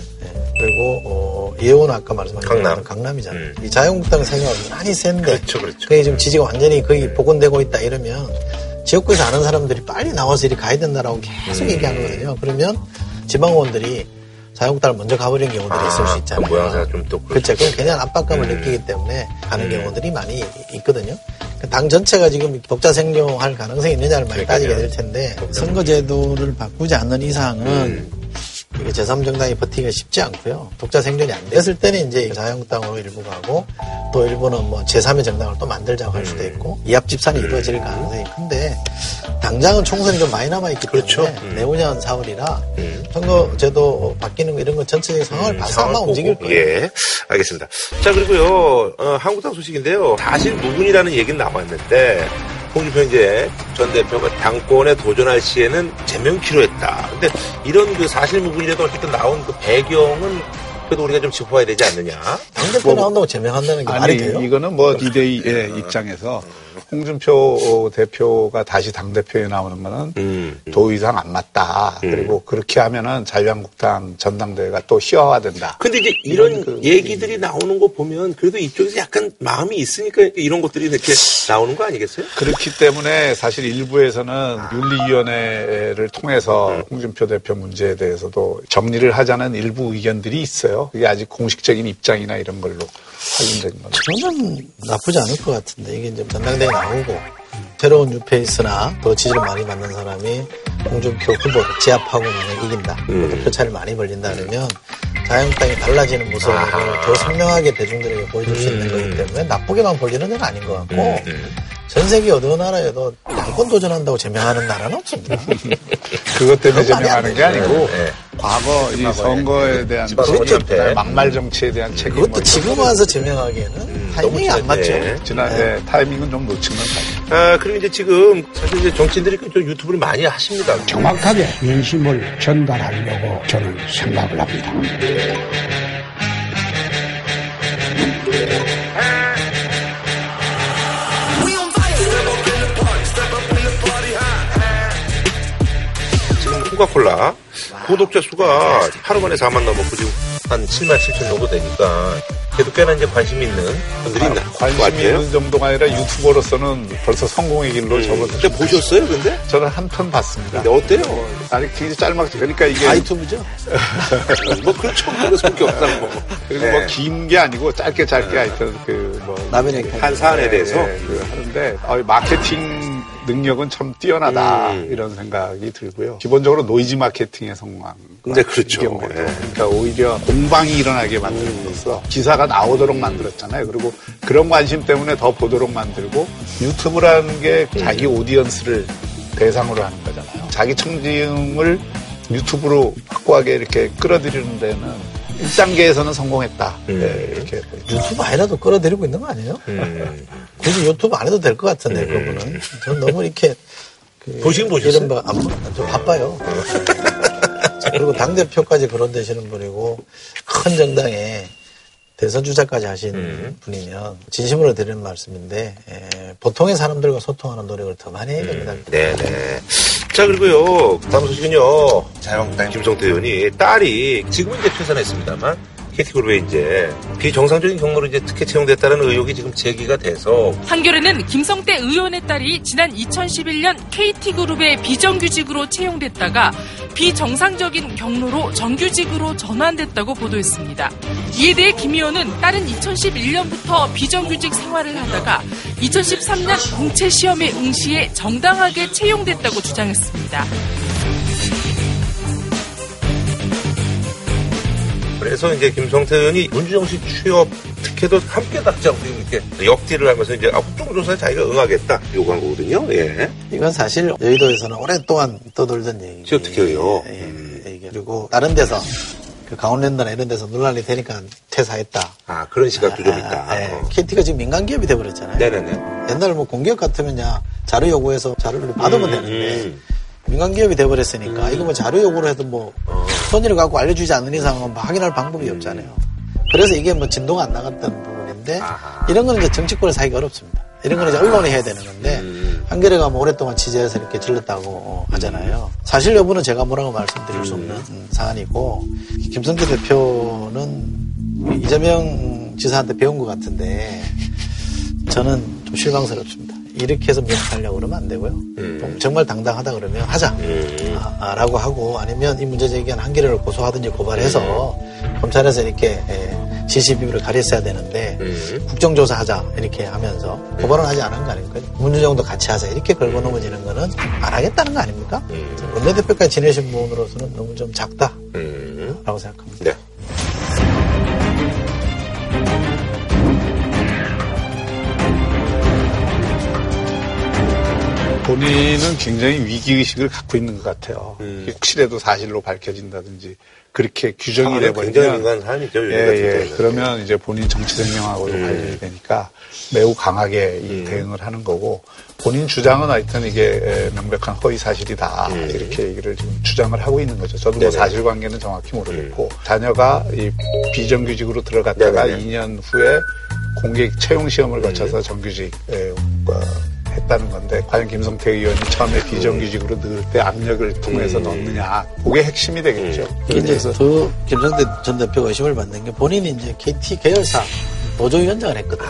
네. 그리고 어, 예원 아까 말씀하신 강남. 강남이잖아요. 음. 이 자유한국당 생각은 많이 센데 그렇죠, 그렇죠. 그게 지금 지지가 완전히 거의 복원되고 있다 이러면 지역구에서 아는 사람들이 빨리 나와서 이렇게 가야 된다라고 계속 음. 얘기하는 거거든요. 그러면 지방의원들이 자유한국당을 먼저 가버린 경우들이 아, 있을 수 있잖아요. 그 모양새가 좀 또 그렇죠. 그럼 괜한 압박감을 음. 느끼기 때문에 가는 음. 경우들이 많이 있거든요. 당 전체가 지금 독자 생존할 가능성이 있느냐를 많이 따지게 될 텐데 선거제도를 바꾸지 않는 이상은 음. 이게 제3정당이 버티기가 쉽지 않고요. 독자 생존이 안 됐을 때는 이제 자유한국당으로 일부 가고 또 일부는 뭐 제3의 정당을 또 만들자고 할 수도 음. 있고 이합 집산이 이루어질 가능성이 큰데 당장은 총선이 좀 많이 남아있기 그렇죠. 때문에 음. 내후년 4월이라 음. 선거제도 바뀌는 거 이런 건 전체적인 상황을 음, 봐서 아마 움직일 거예요. 예, 알겠습니다. 자 그리고요 어, 한국당 소식인데요. 사실 무근이라는 얘기는 나왔는데 홍준표 이제 전 대표가 당권에 도전할 시에는 제명키로 했다. 근데 이런 그 사실 무근이라도 어쨌든 나온 그 배경은 그래도 우리가 좀 짚어봐야 되지 않느냐. 당대표 뭐, 나온다고 제명한다는 게 아니, 말이 돼요? 이거는 뭐 디데이의 음. 입장에서 홍준표 대표가 다시 당대표에 나오는 거는 음, 음. 도의상 안 맞다. 음. 그리고 그렇게 하면은 자유한국당 전당대회가 또 희화화된다. 근데 이제 이런, 이런 그, 얘기들이 나오는 거 보면 그래도 이쪽에서 약간 마음이 있으니까 이런 것들이 이렇게 나오는 거 아니겠어요? 그렇기 때문에 사실 일부에서는 아. 윤리위원회를 통해서 음. 홍준표 대표 문제에 대해서도 정리를 하자는 일부 의견들이 있어요. 그게 아직 공식적인 입장이나 이런 걸로 확인된 거죠. 저는 나쁘지 않을 것 같은데 이게 이제 전당대회 나오고 새로운 뉴페이스나 더 지지를 많이 받는 사람이 홍준표 후보를 제압하고 만약 이긴다. 음. 표 차를 많이 벌린다 그러면 자유한국당이 달라지는 모습을 더 선명하게 대중들에게 보여줄 수 있는 음. 거기 때문에 나쁘게만 벌리는 건 아닌 것 같고 음. 음. 전 세계 어느 나라에도 당권 도전한다고 제명하는 나라는 없습니다. *laughs* 그것 때문에 제명하는 게 아니고 네. 과거 이 선거에 대한 막말 정치에 대한 책임 그것도 지금 와서 제명하기에는 음, 타이밍이 안 맞죠. 지난 네. 타이밍은 좀 놓친 건 사실. 아 그리고 이제 지금 사실 이제 정치인들이 유튜브를 많이 하십니다. 정확하게 민심을 전달하려고 저는 생각을 합니다. 홍카콜라 구독자 수가 하루 만에 4만 넘었고 지금 한 7만 7천 정도 되니까 그래도 꽤나 이제 관심 있는 분들이 있나 관심 있는 정도가 아니라 유튜버로서는 벌써 성공의 길로 음. 접어들었어요. 근데 보셨어요, 근데? 저는 한 편 봤습니다. 근데 어때요? 아니 굉장히 짤막지. 그러니까 이게 유튜브죠. *laughs* 뭐 그렇죠. 그럴 수밖에 없다고. 그리고 뭐 네. 뭐긴 게 아니고 짧게 짧게 네. 하여튼 그뭐 남의 한 사안에 대해서 네, 그 하는데 어, 마케팅 능력은 참 뛰어나다 음. 이런 생각이 들고요. 기본적으로 노이즈 마케팅의 성공. 네, 그렇죠. 네. 그러니까 오히려 공방이 일어나게 만들어서 음. 기사가 나오도록 만들었잖아요. 그리고 그런 관심 때문에 더 보도록 만들고 유튜브라는 게 음. 자기 오디언스를 대상으로 하는 거잖아요. 자기 청중을 유튜브로 확고하게 이렇게 끌어들이는 데는 1단계에서는 성공했다. 음. 네, 이렇게. 유튜브 아니라도 끌어들이고 있는 거 아니에요? 음. *laughs* 굳이 유튜브 안 해도 될 것 같은데, 음. 그분은. 전 너무 이렇게. 그 보시긴 보셨어요? 이런 안, 좀 바빠요. *laughs* 그리고 당대표까지 그런 되시는 분이고, 큰 정당에 대선 주자까지 하신 음. 분이면 진심으로 드리는 말씀인데 에, 보통의 사람들과 소통하는 노력을 더 많이 해야 됩니다. 음. 네네. 자 그리고요 다음 소식은요 자유한국당 김성태 의원이 딸이 지금은 이제 퇴선했습니다만 KT그룹에 이제 비정상적인 경로로 이제 특혜 채용됐다는 의혹이 지금 제기가 돼서 한겨레는 김성태 의원의 딸이 지난 2011년 KT그룹의 비정규직으로 채용됐다가 비정상적인 경로로 정규직으로 전환됐다고 보도했습니다. 이에 대해 김 의원은 딸은 2011년부터 비정규직 생활을 하다가 2013년 공채 시험에 응시해 정당하게 채용됐다고 주장했습니다. 그래서 이제 김성태 의원이 문주정 씨 취업 특혜도 함께 닥지 않고 이렇게 역딜을 하면서 이제 아, 국정조사에 자기가 응하겠다 요구한 거거든요. 예. 이건 사실 여의도에서는 오랫동안 떠돌던 얘기. 취업 특혜요. 예, 예, 음. 그리고 다른 데서 그 강원랜드나 이런 데서 논란이 되니까 퇴사했다. 아 그런 시각도 아, 좀 있다. 아, 예. 어. KT가 지금 민간 기업이 돼버렸잖아요. 네네네. 옛날 뭐 공기업 같으면 야 자료 요구해서 자료를 받으면 음, 되는데. 음. 민간 기업이 돼버렸으니까 음. 이거 뭐 자료 요구를 해도 뭐 어. 손의를 갖고 알려주지 않는 이상은 뭐 확인할 방법이 음. 없잖아요. 그래서 이게 뭐 진도가 안 나갔던 부분인데. 이런 거는 이제 정치권을 사기가 어렵습니다. 이런 거는 이제 언론이 해야 되는 건데 음. 한겨레가 뭐 오랫동안 취재해서 이렇게 질렀다고 하잖아요. 사실 여부는 제가 뭐라고 말씀드릴 수 없는 음. 사안이고 김성태 대표는 이재명 지사한테 배운 것 같은데 저는 좀 실망스럽습니다. 이렇게 해서 미역하려고 그러면 안 되고요. 음. 정말 당당하다 그러면 하자. 음. 아, 라고 하고 아니면 이 문제 제기한 한겨레를 고소하든지 고발해서 음. 검찰에서 이렇게 예, 지시비비를 가렸어야 되는데 음. 국정조사 하자 이렇게 하면서 고발은 하지 않은 거 아닙니까? 문제정도 같이 하자 이렇게 걸고 넘어지는 거는 안 하겠다는 거 아닙니까? 음. 원내대표까지 지내신 분으로서는 너무 좀 작다 라고 생각합니다. 네. 본인은 굉장히 위기의식을 갖고 있는 것 같아요. 음. 혹시라도 사실로 밝혀진다든지 그렇게 규정이 돼버리면 굉장히 민감한 사람이죠. 예, 예. 그러면 이제 본인 정치 생명하고도 음. 관련이 되니까 매우 강하게 이 음. 대응을 하는 거고 본인 주장은 하여튼 이게 명백한 허위 사실이다 음. 이렇게 얘기를 지금 주장을 하고 있는 거죠. 저도 뭐 사실관계는 정확히 모르겠고 음. 자녀가 이 비정규직으로 들어갔다가 네네. 2년 후에 공개 채용 시험을 거쳐서 음. 정규직 어, 했다는 건데 과연 김성태 의원이 처음에 비정규직으로 넣을 때 압력을 통해서 음. 넣느냐 그게 핵심이 되겠죠. 음. 그래서 더 김성태 전 대표가 의심을 받는 게 본인이 이제 KT 계열사 노조위원장을 했거든요.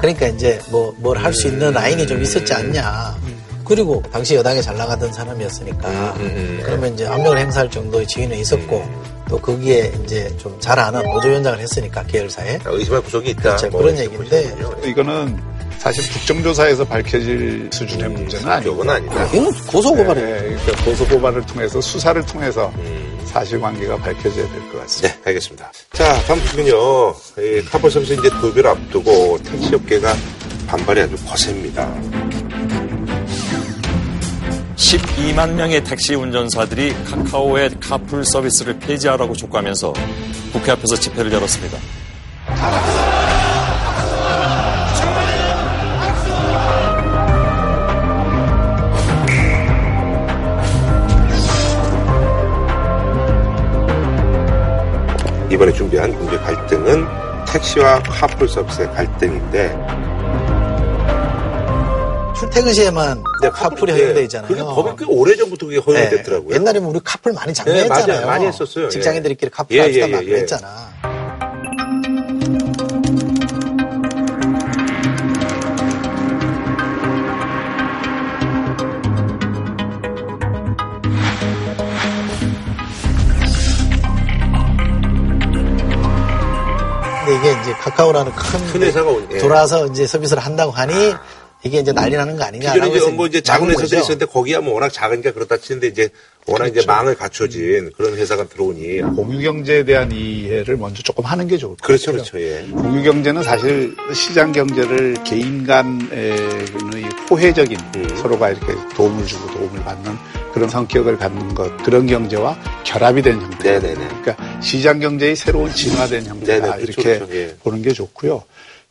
그러니까 이제 뭐 뭘 할 수 있는 라인이 좀 있었지 않냐. 그리고 당시 여당에 잘 나가던 사람이었으니까 음, 음, 음. 그러면 이제 압력을 행사할 정도의 지위는 있었고 또 거기에 이제 좀 잘 아는 노조위원장을 했으니까 계열사에 의심할 구석이 있다. 그렇죠. 뭐 그런 얘기인데 이거는 사실 국정조사에서 밝혀질 수준의 음, 문제는 아니고 아니다. 이건 고소고발이에요. 네, 그러니까 고소고발을 통해서 수사를 통해서 음. 사실관계가 밝혀져야 될 것 같습니다. 네, 알겠습니다. 자, 다음 주는요. 카풀 서비스 이제 도입을 앞두고 택시업계가 반발이 아주 거셉니다. 12만 명의 택시 운전사들이 카카오의 카풀 서비스를 폐지하라고 촉구하면서 국회 앞에서 집회를 열었습니다. 이번에 준비한 국제 갈등은 택시와 카풀 서비스의 갈등인데 출퇴근 시에만 네, 카풀이 허용돼 있잖아요. 그게 법이 꽤 오래 전부터 그게 허용이 네. 됐더라고요. 옛날에는 우리 카풀 많이 장려했잖아요. 네, 많이 했었어요. 직장인들끼리 카풀 예, 합시다 예, 막 예, 그랬잖아. 카카오라는 큰, 큰 회사가 온, 예. 돌아서 이제 서비스를 한다고 하니 이게 이제 난리 나는 거 아니냐. 기존에 이제 뭐 이제 작은 회사들이 있었는데 거기야 뭐 워낙 작으니까 그렇다 치는데 이제 워낙 그렇죠. 이제 망을 갖춰진 그런 회사가 들어오니 공유경제에 대한 이해를 먼저 조금 하는 게 좋을 것 그렇죠, 그렇죠. 예. 공유경제는 사실 시장 경제를 개인 간의 호혜적인 음. 서로가 이렇게 도움을 주고 도움을 받는 그런 성격을 갖는 것 그런 경제와 결합이 된 형태. 네네네. 그러니까 시장 경제의 새로운 진화된 형태다 네네, 그렇죠, 이렇게 그렇죠, 예. 보는 게 좋고요.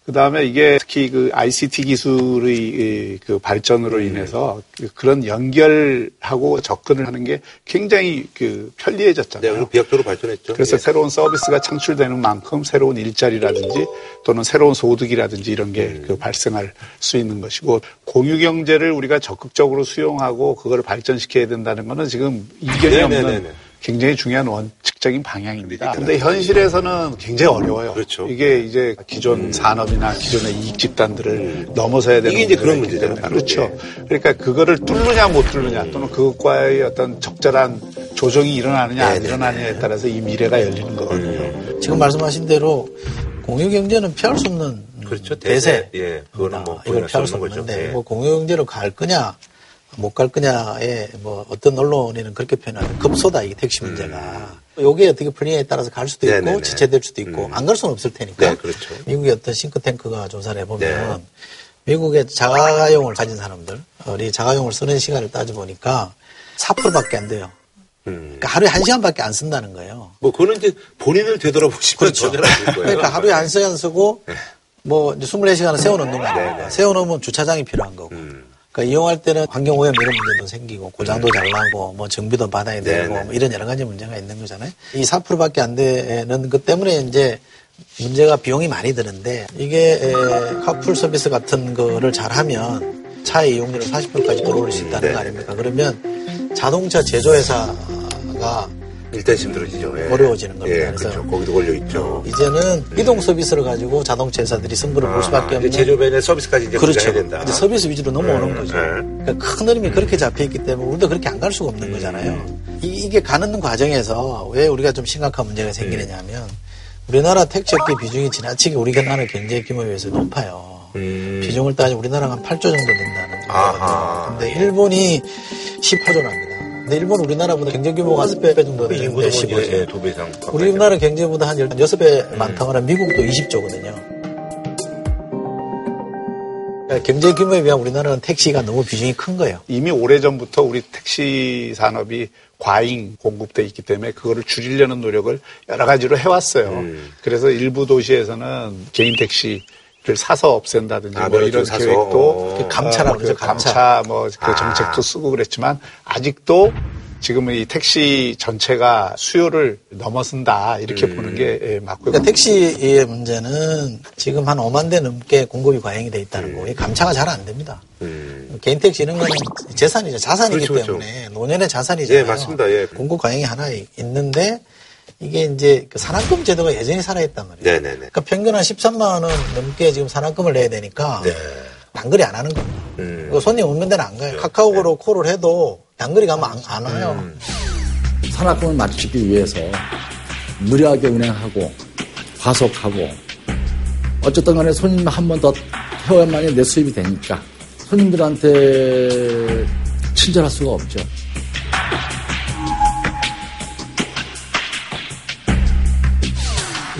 그 다음에 이게 특히 그 ICT 기술의 그 발전으로 음. 인해서 그런 연결하고 접근을 하는 게 굉장히 그 편리해졌잖아요. 네, 비약적으로 발전했죠. 그래서 예. 새로운 서비스가 창출되는 만큼 새로운 일자리라든지 또는 새로운 소득이라든지 이런 게그 음. 그 발생할 수 있는 것이고 공유 경제를 우리가 적극적으로 수용하고 그걸 발전시켜야 된다는 거는 지금 이견이 네네네네. 없는 굉장히 중요한 원칙적인 방향입니다. 근데 현실에서는 굉장히 어려워요. 그렇죠. 이게 이제 기존 음. 산업이나 기존의 이익 집단들을 음. 넘어서야 되는 이게 이제 그런 문제잖아요. 그렇죠. 예. 그러니까 그거를 뚫느냐 못 뚫느냐 또는 그것과의 어떤 적절한 조정이 일어나느냐 안 일어나느냐에 따라서 이 미래가 열리는 거거든요. 음. 지금 말씀하신 대로 공유 경제는 피할 수 없는 그렇죠. 대세. 예. 그거는 뭐 이걸 피할 수 없는데 예. 뭐 공유 경제로 갈 거냐 못 갈 거냐에 뭐 어떤 언론에는 그렇게 표현하는 급소다 이 택시 문제가. 음. 요게 어떻게 풀리냐에 따라서 갈 수도 있고 네네네. 지체될 수도 있고 음. 안갈 수는 없을 테니까. 네, 그렇죠. 미국의 어떤 싱크탱크가 조사를 해보면 네. 미국의 자가용을 가진 사람들, 우리 자가용을 쓰는 시간을 따져보니까 4%밖에 안 돼요. 음. 그러니까 하루에 한 시간밖에 안 쓴다는 거예요. 뭐 그거는 이제 본인을 되돌아보시면 그렇죠. 거예요. 그러니까 하루에 한 시간 쓰고 네. 뭐 이제 24시간을 세워놓는 거 아닙니까? 세워놓으면 주차장이 필요한 거고. 음. 그러니까 이용할 때는 환경오염 이런 문제도 생기고 고장도 음. 잘 나고 뭐 정비도 받아야 되고 뭐 이런 여러 가지 문제가 있는 거잖아요. 이 4%밖에 안 되는 것 때문에 이제 문제가 비용이 많이 드는데 이게 카풀 서비스 같은 거를 잘하면 차의 이용률을 40%까지 끌어올릴 수 있다는 네. 거 아닙니까? 그러면 자동차 제조회사가 일단 힘들어지죠. 예. 어려워지는 겁니다. 예, 그래서 그렇죠. 거기도 걸려 있죠. 이제는 음. 이동 서비스를 가지고 자동차 회사들이 승부를 아, 볼 수밖에 없는 제조변의 서비스까지 이제 그렇죠. 된다. 이제 서비스 위주로 넘어오는 음, 거죠. 음. 그러니까 큰 흐름이 그렇게 잡혀 있기 때문에 우리도 그렇게 안 갈 수가 없는 거잖아요. 이, 게 가는 과정에서 왜 우리가 좀 심각한 문제가 생기느냐면 우리나라 택시업계 비중이 지나치게 우리나라 경제 규모에 비해서 높아요. 음. 비중을 따지면 우리나라가 한 8조 정도 된다는 거거든요. 근데 일본이 10호조랍니다. 근데 일본 우리나라보다 경제 규모가 5배 정도 되는데 15조. 예, 두배 이상. 우리나라 경제보다 한 16배 많다고 하면 미국도 20조거든요. 그러니까 경제 규모에 비하면 우리나라는 택시가 너무 비중이 큰 거예요. 이미 오래전부터 우리 택시 산업이 과잉 공급돼 있기 때문에 그거를 줄이려는 노력을 여러 가지로 해왔어요. 음. 그래서 일부 도시에서는 개인 택시 를 사서 없앤다든지 아, 뭐 이런 사서. 계획도 그 감차라고 그 감차, 감차 뭐그 아. 정책도 쓰고 그랬지만 아직도 지금은 이 택시 전체가 수요를 넘어선다 이렇게 음. 보는 게 예, 맞고요. 그러니까 택시의 문제는 지금 한 5만 대 넘게 공급이 과잉이 돼 있다는 음. 거. 감차가 잘 안 됩니다. 음. 개인 택시 이런 거는 재산이죠. 자산이기 그렇죠, 그렇죠. 때문에 그렇죠. 노년의 자산이잖아요. 예, 맞습니다. 예. 공급 과잉이 하나 있는데 이게 이제 그 산학금 제도가 여전히 살아있단 말이에요. 네네네. 그러니까 평균 한 13만 원 넘게 지금 산학금을 내야 되니까 네. 단거리 안 하는 겁니다. 음. 손님 오는 데는 안 가요. 네. 카카오로 네. 콜을 해도 단거리 가면 안, 안 와요. 음. 산학금을 맞추기 위해서 무리하게 운행하고 과속하고 어쨌든 간에 손님 한 번 더 태워야만이 내 수입이 되니까 손님들한테 친절할 수가 없죠.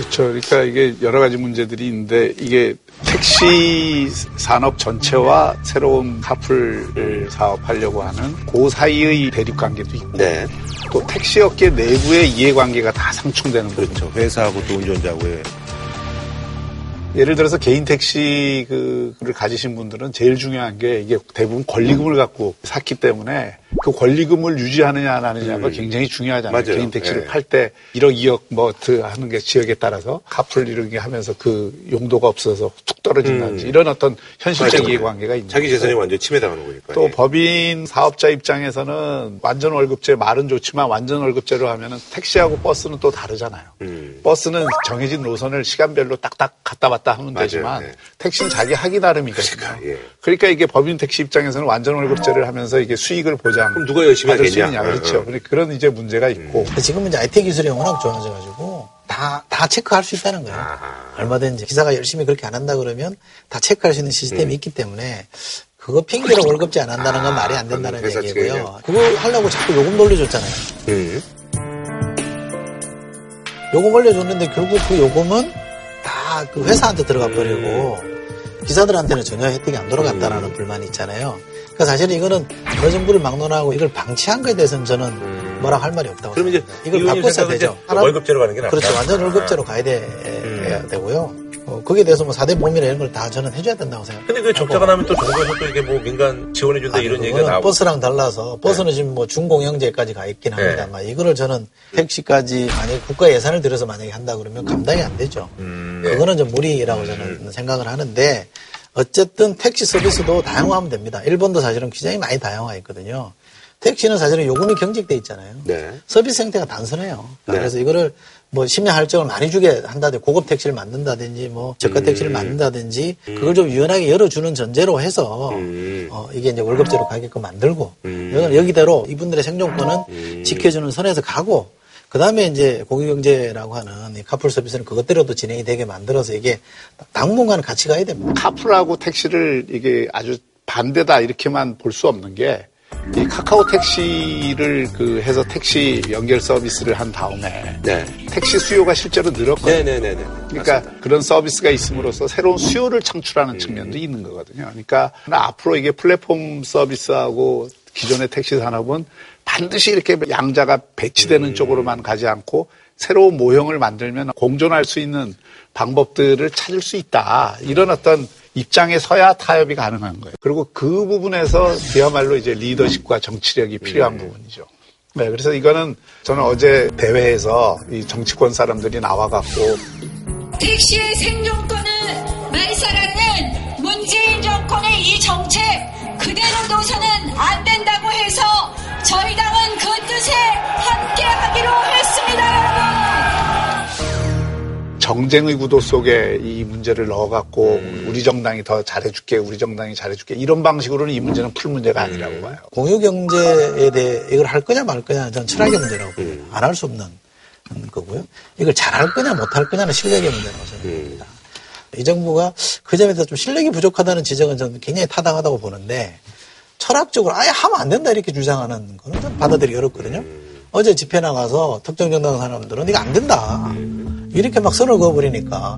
그렇죠. 그러니까 이게 여러 가지 문제들이 있는데 이게 택시 산업 전체와 새로운 카풀 사업하려고 하는 그 사이의 대립 관계도 있고 네. 또 택시 업계 내부의 이해관계가 다 상충되는 거죠. 그렇죠. 회사하고 또 운전자하고의 예를 들어서 개인 택시를 가지신 분들은 제일 중요한 게 이게 대부분 권리금을 갖고 샀기 때문에 그 권리금을 유지하느냐 안 하느냐가 음. 굉장히 중요하잖아요. 맞아요. 개인 택시를 네. 팔때 1억, 2억 뭐 하는 게 지역에 따라서 카풀 이런 게 하면서 그 용도가 없어서 툭 떨어진다든지 음. 이런 어떤 현실적 이해관계가 있는 자기 재산이 완전 침해당하는 거니까. 또 예. 법인 사업자 입장에서는 완전 월급제 말은 좋지만 완전 월급제로 하면은 택시하고 버스는 또 다르잖아요. 음. 버스는 정해진 노선을 시간별로 딱딱 갔다 왔다 하면 맞아요. 되지만 네. 택시는 자기 하기 나름이거든요. 그러니까, 예. 그러니까 이게 법인 택시 입장에서는 완전 월급제를 하면서 이게 수익을 보자 그럼 누가 열심히 하겠냐? 그렇죠. 어. 그런 이제 문제가 있고. 음. 지금은 이제 IT 기술이 워낙 좋아져가지고 다, 다 체크할 수 있다는 거예요. 아하. 얼마든지 기사가 열심히 그렇게 안 한다 그러면 다 체크할 수 있는 시스템이 음. 있기 때문에 그거 핑계로 월급제 안 한다는 건 아, 말이 안 된다는 얘기고요. 그거 하려고 자꾸 요금 돌려줬잖아요. 음. 요금 올려줬는데 결국 그 요금은 다 그 회사한테 들어가 버리고 음. 기사들한테는 전혀 혜택이 안 돌아갔다라는 음. 불만이 있잖아요. 그러니까 사실은 이거는 어느 정부를 막론하고 이걸 방치한 거에 대해서는 저는 음. 뭐라 할 말이 없다고 그러면 이제 이걸 바꿨어야 되죠. 월급제로 가는 게 낫다. 그렇죠. 완전 월급제로 가야 돼, 음. 되고요. 어, 거기에 대해서 뭐 4대 보험이나 이런 걸 다 저는 해줘야 된다고 생각해요. 근데 그 적자가 나면 또 정부에서 또 이게 뭐 민간 지원해준다 아니, 이런 얘기가 나오고. 버스랑 달라서 버스는 네. 지금 뭐 중공영제까지 가 있긴 네. 합니다만 네. 이거를 저는 택시까지 만약에 국가 예산을 들여서 만약에 한다 그러면 감당이 안 되죠. 음, 네. 그거는 좀 무리라고 저는 음. 생각을 하는데 어쨌든 택시 서비스도 다양화하면 됩니다. 일본도 사실은 굉장히 많이 다양화 있거든요. 택시는 사실은 요금이 경직돼 있잖아요. 네. 서비스 형태가 단순해요. 네. 그래서 이거를 뭐 심야 할증을 많이 주게 한다든지 고급 택시를 만든다든지 뭐 저가 택시를 음. 만든다든지 그걸 좀 유연하게 열어주는 전제로 해서 음. 어 이게 이제 월급제로 가게끔 만들고 음. 여기대로 이분들의 생존권은 음. 지켜주는 선에서 가고 그 다음에 이제 공유경제라고 하는 이 카풀 서비스는 그것대로도 진행이 되게 만들어서 이게 당분간 같이 가야 됩니다. 카풀하고 택시를 이게 아주 반대다 이렇게만 볼 수 없는 게 이 카카오 택시를 그 해서 택시 연결 서비스를 한 다음에 네. 택시 수요가 실제로 늘었거든요. 네네네. 네, 네, 네. 그러니까 맞습니다. 그런 서비스가 있음으로써 새로운 수요를 창출하는 음. 측면도 있는 거거든요. 그러니까 앞으로 이게 플랫폼 서비스하고 기존의 택시 산업은 반드시 이렇게 양자가 배치되는 음. 쪽으로만 가지 않고 새로운 모형을 만들면 공존할 수 있는 방법들을 찾을 수 있다. 이런 어떤 입장에 서야 타협이 가능한 거예요. 그리고 그 부분에서 그야말로 이제 리더십과 정치력이 필요한 네. 부분이죠. 네, 그래서 이거는 저는 어제 대회에서 이 정치권 사람들이 나와갖고 택시의 생존권을 말살하는 문재인 정권의 이 정책 그대로 둬서는 안 된다고 해서 정쟁의 구도 속에 이 문제를 넣어갖고 음. 우리 정당이 더 잘해줄게, 우리 정당이 잘해줄게 이런 방식으로는 이 문제는 풀 문제가 아니라고 음. 봐요. 공유 경제에 대해 이걸 할 거냐 말 거냐 저는 철학의 문제라고 봐요. 음. 안할 수 없는 거고요. 이걸 잘할 거냐 못할 거냐는 실력의 문제라고 생각합니다. 음. 이 정부가 그 점에서 좀 실력이 부족하다는 지적은 저는 굉장히 타당하다고 보는데 철학적으로 아예 하면 안 된다 이렇게 주장하는 거는 좀 받아들이기 어렵거든요. 어제 집회 나가서 특정 정당 사람들은 이거 안 된다. 이렇게 막 선을 그어버리니까.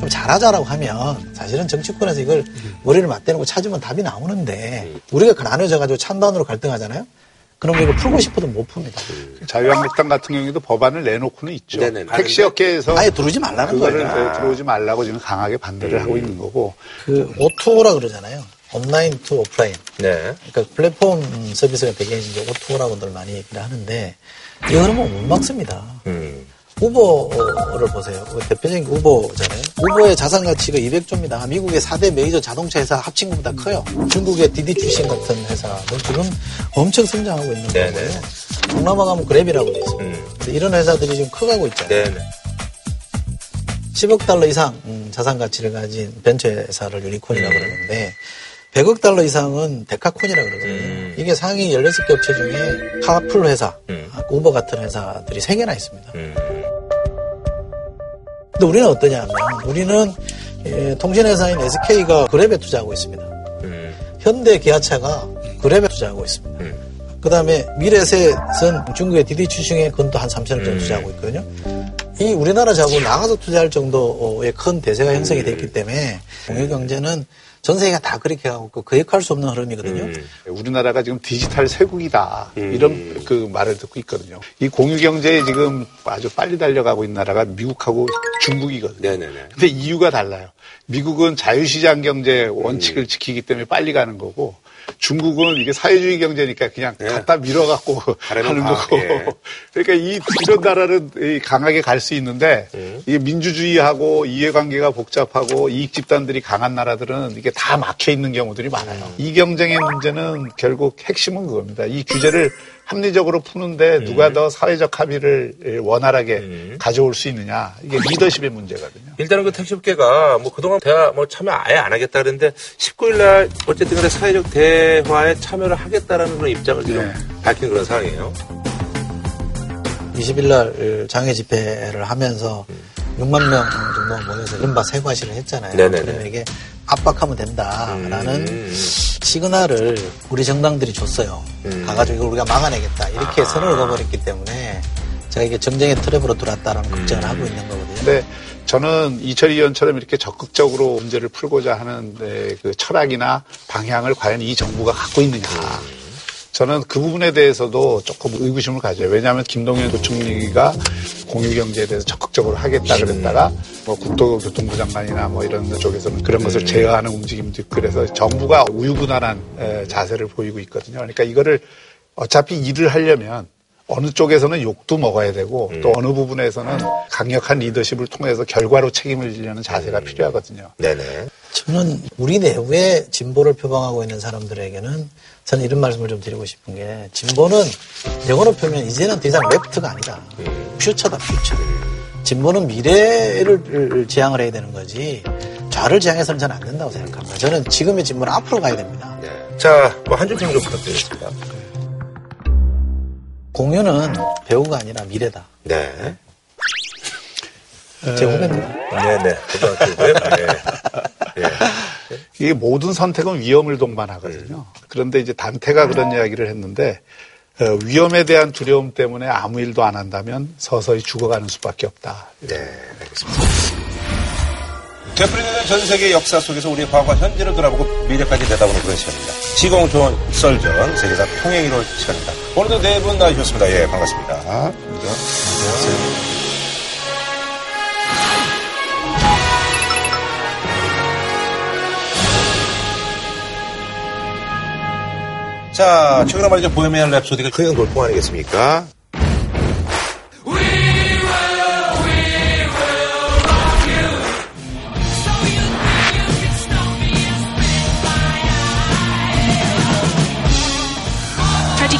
좀 잘하자라고 하면 사실은 정치권에서 이걸 머리를 맞대는 거 찾으면 답이 나오는데 우리가 나눠져가지고 찬반으로 갈등하잖아요. 그럼 이거 풀고 싶어도 못 풉니다. 자유한국당 같은 경우에도 법안을 내놓고는 있죠. 네네. 택시 업계에서 아예 들어오지 말라는 거예요. 아. 들어오지 말라고 지금 강하게 반대를 음. 하고 있는 거고. 그 오토라 그러잖아요. online to offline. 네. 그러니까 플랫폼 서비스가 되게 이제 O2O라고들 많이 얘기를 하는데 이거는 뭐못 막습니다. 음. 우버를 보세요. 그 대표적인 우버잖아요. 우버의 자산 가치가 200조입니다. 미국의 4대 메이저 자동차 회사 합친 것보다 커요. 중국의 디디 추싱 같은 회사는 지금 엄청 성장하고 있는 네네. 거고요. 동남아 가면 그랩이라고 돼 있어요. 음. 이런 회사들이 지금 커가고 있잖아요. 네네. 10억 달러 이상 음, 자산 가치를 가진 벤처 회사를 유니콘이라고 음. 그러는데 100억 달러 이상은 decacorn이라고 그러거든요. 음. 이게 상위 16개 업체 중에 카풀 회사, 음. 우버 같은 회사들이 3개나 있습니다. 음. 근데 우리는 어떠냐 하면 우리는 예, 통신회사인 SK가 그랩에 투자하고 있습니다. 음. 현대 기아차가 그랩에 투자하고 있습니다. 음. 그 다음에 미래에셋은 중국의 디디 추싱에 그건 또 한 3천억 정도 음. 투자하고 있거든요. 이 우리나라 자본 나가서 투자할 정도의 큰 대세가 형성이 됐기 때문에 공유 경제는 전 세계가 다 그렇게 하고 거역할 수 없는 흐름이거든요. 음. 우리나라가 지금 디지털 쇄국이다 음. 이런 그 말을 듣고 있거든요. 이 공유 경제에 지금 아주 빨리 달려가고 있는 나라가 미국하고 중국이거든요. 네네네. 근데 이유가 달라요. 미국은 자유시장 경제 원칙을 음. 지키기 때문에 빨리 가는 거고 중국은 이게 사회주의 경제니까 그냥 예. 갖다 밀어갖고 하는 거고. 예. *laughs* 그러니까 이 이런 나라는 강하게 갈 수 있는데 예. 이게 민주주의하고 이해관계가 복잡하고 이익 집단들이 강한 나라들은 이게 다 막혀 있는 경우들이 많아요. 음. 이 경쟁의 문제는 결국 핵심은 그겁니다. 이 규제를 합리적으로 푸는데 누가 음. 더 사회적 합의를 원활하게 음. 가져올 수 있느냐 이게 리더십의 문제거든요. 일단은 그 택시업계가 뭐 그동안 대화 뭐 참여 아예 안 하겠다 그랬는데 19일 날 어쨌든 간에 사회적 대화에 참여를 하겠다라는 그런 입장을 지금 네. 밝힌 그런 상황이에요. 20일 날 장애 집회를 하면서 음. 6만 명 정도 모여서 이른바 세과시를 했잖아요. 네네네. 그러면 이게 압박하면 된다라는 음. 시그널을 우리 정당들이 줬어요. 음. 가가지고 이걸 우리가 막아내겠다. 이렇게 아. 선언을 거버렸기 때문에 제가 이게 정쟁의 트랩으로 들어왔다라는 걱정을 음. 하고 있는 거거든요. 네. 저는 이철희 의원처럼 이렇게 적극적으로 문제를 풀고자 하는 네, 그 철학이나 방향을 과연 이 정부가 갖고 있느냐. 저는 그 부분에 대해서도 조금 의구심을 가져요. 왜냐하면 김동연 부총리가 공유경제에 대해서 적극적으로 하겠다 그랬다가 뭐 국토교통부 장관이나 뭐 이런 쪽에서는 그런 것을 제어하는 움직임도 있고 그래서 정부가 우유부단한 자세를 보이고 있거든요. 그러니까 이거를 어차피 일을 하려면 어느 쪽에서는 욕도 먹어야 되고 음. 또 어느 부분에서는 강력한 리더십을 통해서 결과로 책임을 지려는 자세가 음. 필요하거든요. 네네. 저는 우리 내부에 진보를 표방하고 있는 사람들에게는 저는 이런 말씀을 좀 드리고 싶은 게 진보는 영어로 표면 이제는 더 이상 레프트가 아니다. 퓨처다 퓨처. 진보는 미래를 지향을 해야 되는 거지 좌를 지향해서는 저는 안 된다고 생각합니다. 저는 지금의 진보는 앞으로 가야 됩니다. 네. 자, 뭐한 줄 평 좀 부탁드리겠습니다. 공유는 배우가 아니라 미래다. 네. 제 후배입니다. 네네. 고등학교고요. 네. 네. 이게 모든 선택은 위험을 동반하거든요. 그런데 이제 단태가 그런 이야기를 했는데 어, 위험에 대한 두려움 때문에 아무 일도 안 한다면 서서히 죽어가는 수밖에 없다. 네, 알겠습니다. 되풀이되는 전 세계 역사 속에서 우리의 과거와 현재를 돌아보고 미래까지 내다보는 그런 시간입니다. 시공조원 썰전 세계사 통행 1월 시간입니다. 오늘도 네 분 나와주셨습니다. 예, 반갑습니다. 안녕하세요. 자, 최근에 말이죠. 보헤미안 랩소디가 흥행 돌풍 아니겠습니까?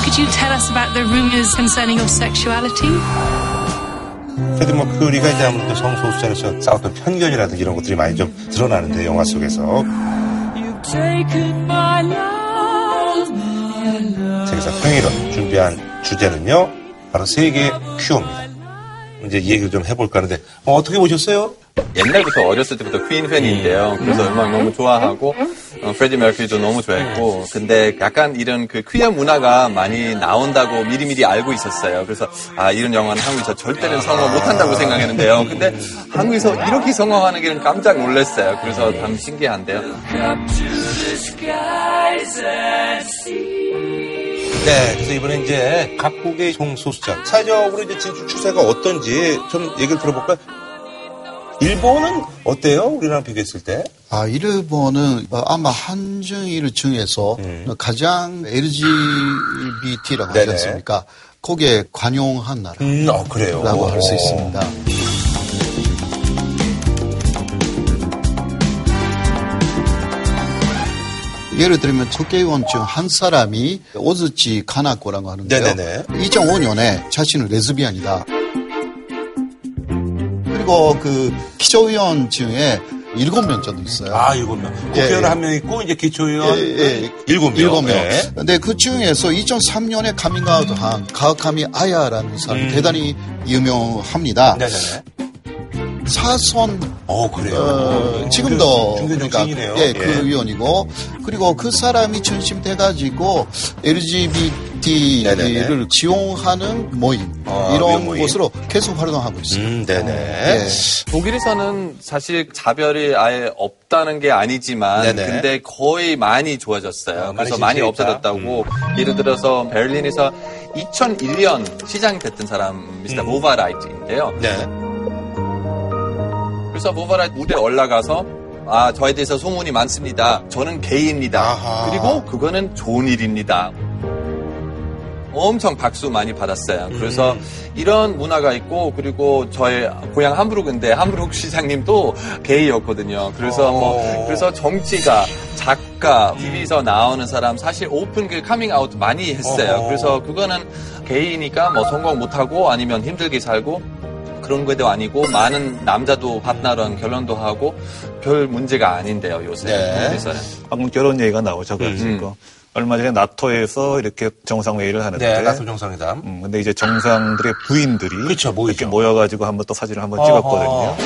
could you tell us about the rumors concerning your sexuality? 그래도 뭐 그리가 이제 아무래도 성소수자로서 싸웠던 편견이라든지 이런 것들이 많이 좀 드러나는데 영화 속에서. 세계사 평일원 준비한 주제는요, 바로 세계 큐어입니다. 이제 얘기를 좀 해볼까 하는데, 어, 어떻게 보셨어요? 옛날부터 어렸을 때부터 퀸 팬인데요. 그래서 음악 너무 좋아하고 어, 프레디 머큐리도 너무 좋아했고 근데 약간 이런 그 퀴어 문화가 많이 나온다고 미리미리 알고 있었어요. 그래서 아 이런 영화는 한국에서 절대는 성공 못한다고 생각했는데요. 근데 한국에서 이렇게 성공하는 게 깜짝 놀랐어요. 그래서 참 신기한데요. 네, 그래서 이번에 이제 각국의 총소수자 사회적으로 이제 진출 추세가 어떤지 좀 얘기를 들어볼까요? 일본은 어때요? 우리랑 비교했을 때? 아, 일본은 아마 한정일 중에서 음. 가장 LGBT라고 네네. 하지 않습니까? 거기에 관용한 나라라고 음, 어, 그래요. 할수 있습니다. 예를 들면 국회의원 중 한 사람이 오즈치 카나코라고 하는데요. 네네네. 2005년에 자신은 레즈비언이다. 그리고 그 기초의원 중에 일곱 명 정도 있어요. 아, 일곱 명. 국회의원 예, 예. 한명 있고, 이제 기초의원 예, 예. 일곱 명. 일곱 명. 네. 근데 그 중에서 2003년에 카밍아웃 한 가카미 아야라는 사람이 음. 대단히 유명합니다. 네네네. 사선 어 그래요. 어, 지금도 그러니까 예, 그 예. 의원이고 그리고 그 사람이 중심 돼가지고 LGBT LGBT를 지원하는 모임 아, 이런 모임. 곳으로 계속 활동하고 있습니다. 음, 네네. 네. 독일에서는 사실 자별이 아예 없다는 게 아니지만 네네. 근데 거의 많이 좋아졌어요. 아, 그래서 많이, 많이 없어졌다고 음. 예를 들어서 베를린에서 2001년 시장이 됐던 사람 미스터 음. 모바라이트인데요. 네. 그래서 모바라이트 무대에 올라가서 아, 저에 대해서 소문이 많습니다. 저는 게이입니다. 아하. 그리고 그거는 좋은 일입니다. 엄청 박수 많이 받았어요. 그래서 음. 이런 문화가 있고 그리고 저의 고향 함부르크인데 함부르크 시장님도 게이였거든요. 그래서 뭐 어. 그래서 정치가 작가, TV에서 나오는 사람 사실 오픈 그 커밍아웃 많이 했어요. 어. 그래서 그거는 게이니까 뭐 성공 못하고 아니면 힘들게 살고 그런 것도 아니고 많은 남자도 파트너랑 결혼도 하고 별 문제가 아닌데요 요새 네. 그래서는 방금 결혼 얘기가 나오셔가지고 음. 얼마 전에 나토에서 이렇게 정상회의를 하는데 네, 나토 정상회담. 음, 근데 이제 정상들의 부인들이 그렇죠, 이렇게 모여가지고 한번 또 사진을 한번 찍었거든요.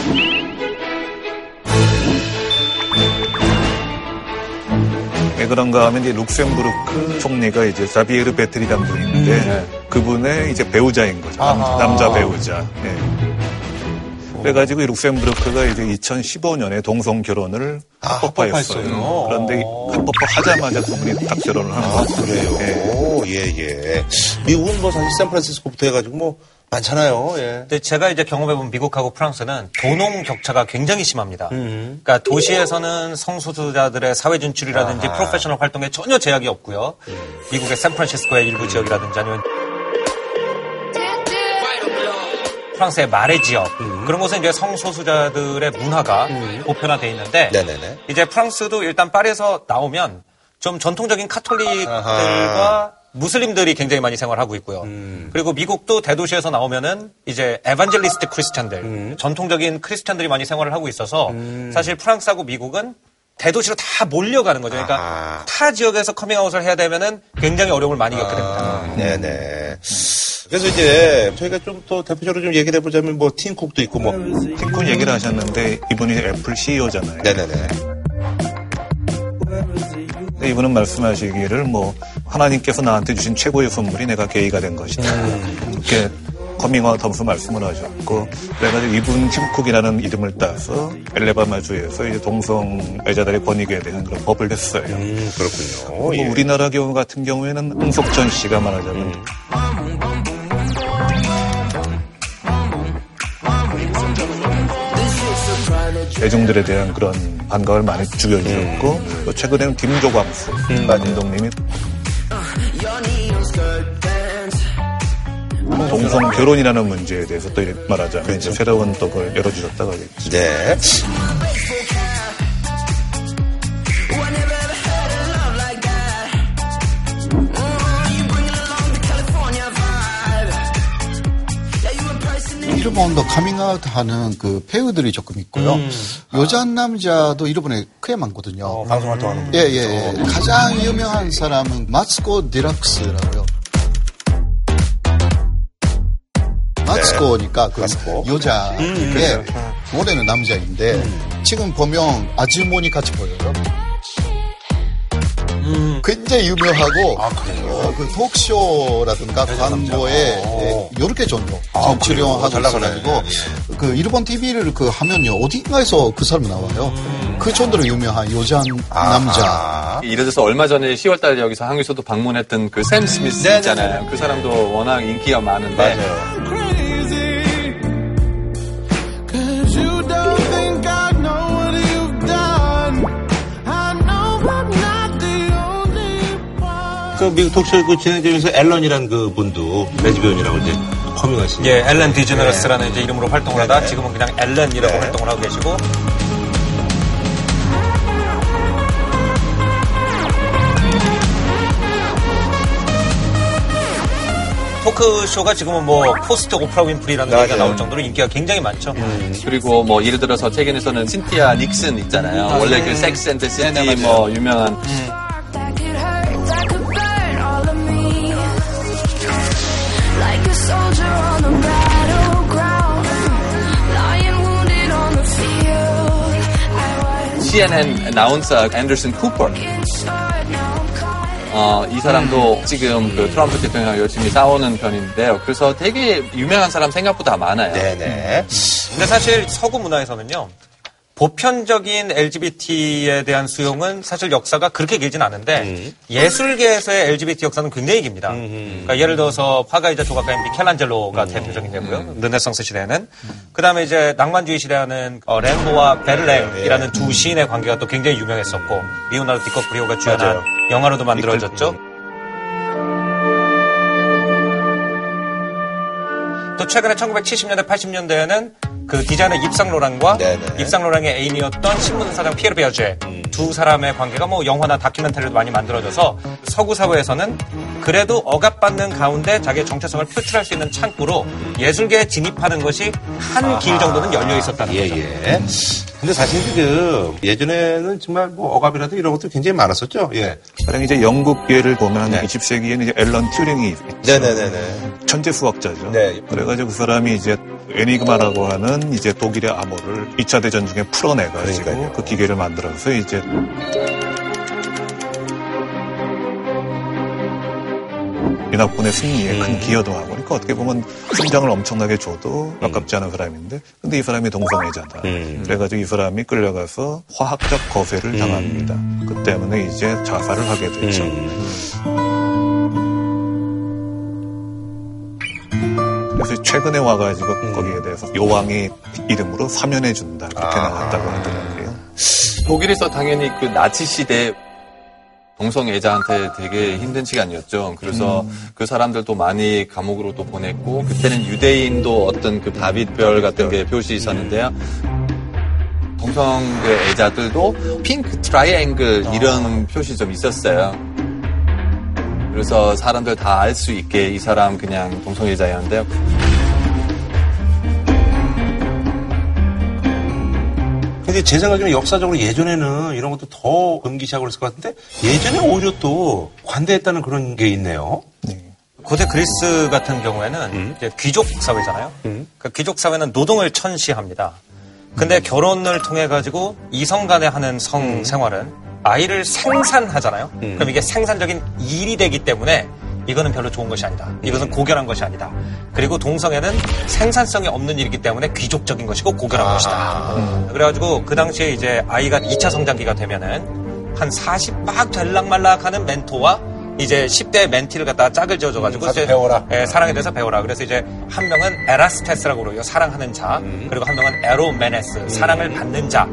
왜 그런가 하면 이제 룩셈부르크 총리가 이제 자비에르 베트리란 분인데 음, 네. 그분의 이제 배우자인 거죠. 아하. 남자 배우자. 네. 그래가지고 룩셈부르크가 이제 2015년에 동성 결혼을 아, 합법화했어요. 그런데 합법화하자마자 그분이 딱 결혼을 하는 아, 그래요. 예. 예, 예. 미국은 뭐 사실 샌프란시스코부터 해가지고 뭐 많잖아요. 예. 근데 제가 이제 경험해본 미국하고 프랑스는 도농 격차가 굉장히 심합니다. 음. 그러니까 도시에서는 성소수자들의 사회 진출이라든지 아하. 프로페셔널 활동에 전혀 제약이 없고요. 음. 미국의 샌프란시스코의 일부 지역이라든지 아니면 프랑스의 마레 지역 음. 그런 곳은 이제 성소수자들의 문화가 음. 보편화돼 있는데 네네네. 이제 프랑스도 일단 파리에서 나오면 좀 전통적인 카톨릭들과. 무슬림들이 굉장히 많이 생활하고 있고요. 음. 그리고 미국도 대도시에서 나오면은 이제 evangelist Christian들, 음. 전통적인 크리스찬들이 많이 생활을 하고 있어서 음. 사실 프랑스하고 미국은 대도시로 다 몰려가는 거죠. 그러니까 아하. 타 지역에서 커밍아웃을 해야 되면은 굉장히 어려움을 많이 겪게 됩니다. 아, 네네. 그래서 이제 저희가 좀더 대표적으로 좀 얘기를 해보자면 뭐 팀쿡도 있고 뭐 팀쿡 얘기를 하셨는데 이분이 애플 CEO잖아요. 네네네. 이분은 말씀하시기를 뭐 하나님께서 나한테 주신 최고의 선물이 내가 게이가 된 것이다. 음. 이렇게 커밍아웃 하면서 말씀을 하셨고 그래가지고 이분 팀쿡이라는 이름을 따서 앨라배마주에서 이제 동성애자들의 권익에 대한 그런 법을 냈어요. 음, 그렇군요. 뭐 예. 우리나라 경우 같은 경우에는 홍석천 씨가 말하자면 음. 대중들에 대한 그런 반감을 많이 죽여주셨고 음. 또 최근에는 김조광수 음. 감독님이 동성 결혼이라는 문제에 대해서 또 말하자면 그렇죠. 이제 새로운 떡을 열어주셨다고 하겠죠. 네. 일본도 카밍아웃 하는 그 배우들이 조금 있고요. 음. 여자 남자도 일본에 꽤 많거든요. 어, 방송 활동하는 분. 예, 예, 예. 가장 유명한 사람은 마츠코 디락스라고요. 마츠코니까 그 마츠코. 여자. 음, 예. 원래는 남자인데 음. 지금 보면 아주머니 같이 보여요. 음. 굉장히 유명하고 아, 어, 그 톡쇼라든가 광고에 네, 이렇게 정도 아, 출연하고 있어가지고 그 일본 TV를 그 하면요 어딘가에서 그 사람 나와요. 음. 그 정도로 유명한 여자 남자. 예를 들어서 얼마 전에 10월달 여기서 한국에서도 방문했던 그 샘 스미스 네, 있잖아요. 그 사람도 워낙 인기가 많은데 맞아요. 그 미국 톡쇼 그 진행자면서 앨런이란 그 분도 레즈비언이라고 이제 커밍하신. 예, 엘런 디제너러스라는 네. 이제 이름으로 활동을 하다 네. 지금은 그냥 엘런이라고 네. 활동을 하고 계시고. 토크쇼가 지금은 뭐 post 오프라 윈프리라는 얘기가 나올 정도로 인기가 굉장히 많죠. 음. 그리고 뭐 예를 들어서 최근에서는 신시아 닉슨 있잖아요. 아, 원래 그 네. 그 섹스 앤드 시티 뭐 유명한 음. CNN 아나운서 앤더슨 쿠퍼. 어, 이 사람도 음. 지금 그 트럼프 대통령과 열심히 싸우는 편인데요. 그래서 되게 유명한 사람 생각보다 많아요. 네네. 근데 사실 서구 문화에서는요. 보편적인 LGBT에 대한 수용은 사실 역사가 그렇게 길진 않은데 음. 예술계에서의 LGBT 역사는 굉장히 깁니다. 음. 그러니까 예를 들어서 화가이자 조각가인 미켈란젤로가 음. 대표적인 예고요. 음. 르네상스 시대에는 그다음에 이제 낭만주의 시대에는 어, 랭보와 베를렌이라는 예. 두 시인의 관계가 또 굉장히 유명했었고 레오나르도 디카프리오가 주연한 맞아요. 영화로도 만들어졌죠. 또 최근에 1970년대 80년대에는 그 디자이너 입생 로랑과 입생 로랑의 애인이었던 신문사장 피에르 베어제 음. 두 사람의 관계가 뭐 영화나 다큐멘터리도 많이 만들어져서 서구 사회에서는 그래도 억압받는 가운데 자기의 정체성을 표출할 수 있는 창구로 예술계에 진입하는 것이 한 길 정도는 열려 있었다는 예, 거죠. 예. 근데 사실 그 예전에는 정말 뭐 억압이라든 이런 것도 굉장히 많았었죠. 예. 가령 이제 영국계를 보면 네. 20세기에는 이제 앨런 튜링이 있죠. 네네네네. 천재 수학자죠. 네. 그래가지고 그 사람이 이제 에니그마라고 하는 이제 독일의 암호를 2차 대전 중에 풀어내가지고 그러니까요. 그 기계를 만들어서 이제 연합군의 승리에 음. 큰 기여도 하고 그러니까 어떻게 보면 승장을 엄청나게 줘도 아깝지 않은 사람인데 근데 이 사람이 동성애자다. 음. 그래가지고 이 사람이 끌려가서 화학적 거세를 당합니다. 음. 그 때문에 이제 자살을 하게 되죠. 그래서 최근에 와가지고 음. 거기에 대해서 요왕의 이름으로 사면해 준다 그렇게 아. 나왔다고 하더라고요. 독일에서 당연히 그 나치 시대 동성애자한테 되게 힘든 시간이었죠. 그래서 음. 그 사람들도 많이 감옥으로 또 보냈고 그때는 유대인도 어떤 그 다윗별 같은 게 표시 있었는데요. 동성애자들도 pink triangle 이런 아. 표시 좀 있었어요. 그래서 사람들 다 알 수 있게 이 사람 그냥 동성애자였는데요. 근데 제 생각에는 역사적으로 예전에는 이런 것도 더 금기시하고 그랬을 것 같은데 예전에 오히려 또 관대했다는 그런 게 있네요. 네. 고대 그리스 같은 경우에는 음. 귀족 사회잖아요. 음. 그 귀족 사회는 노동을 천시합니다. 근데 음. 결혼을 통해 가지고 이성 간에 하는 성 음. 생활은 아이를 생산하잖아요. 음. 그럼 이게 생산적인 일이 되기 때문에 이거는 별로 좋은 것이 아니다. 이것은 고결한 것이 아니다. 그리고 동성애는 생산성이 없는 일이기 때문에 귀족적인 것이고 고결한 아. 것이다. 음. 그래가지고 그 당시에 이제 아이가 2차 성장기가 되면은 한 40 막 될락말락 하는 멘토와 이제 10대 멘티를 갖다가 짝을 지어줘가지고 이제 배워라. 예, 사랑에 대해서 배워라. 그래서 이제 한 명은 에라스테스라고 그러요. 사랑하는 자. 음. 그리고 한 명은 에로메노스. 음. 사랑을 받는 자.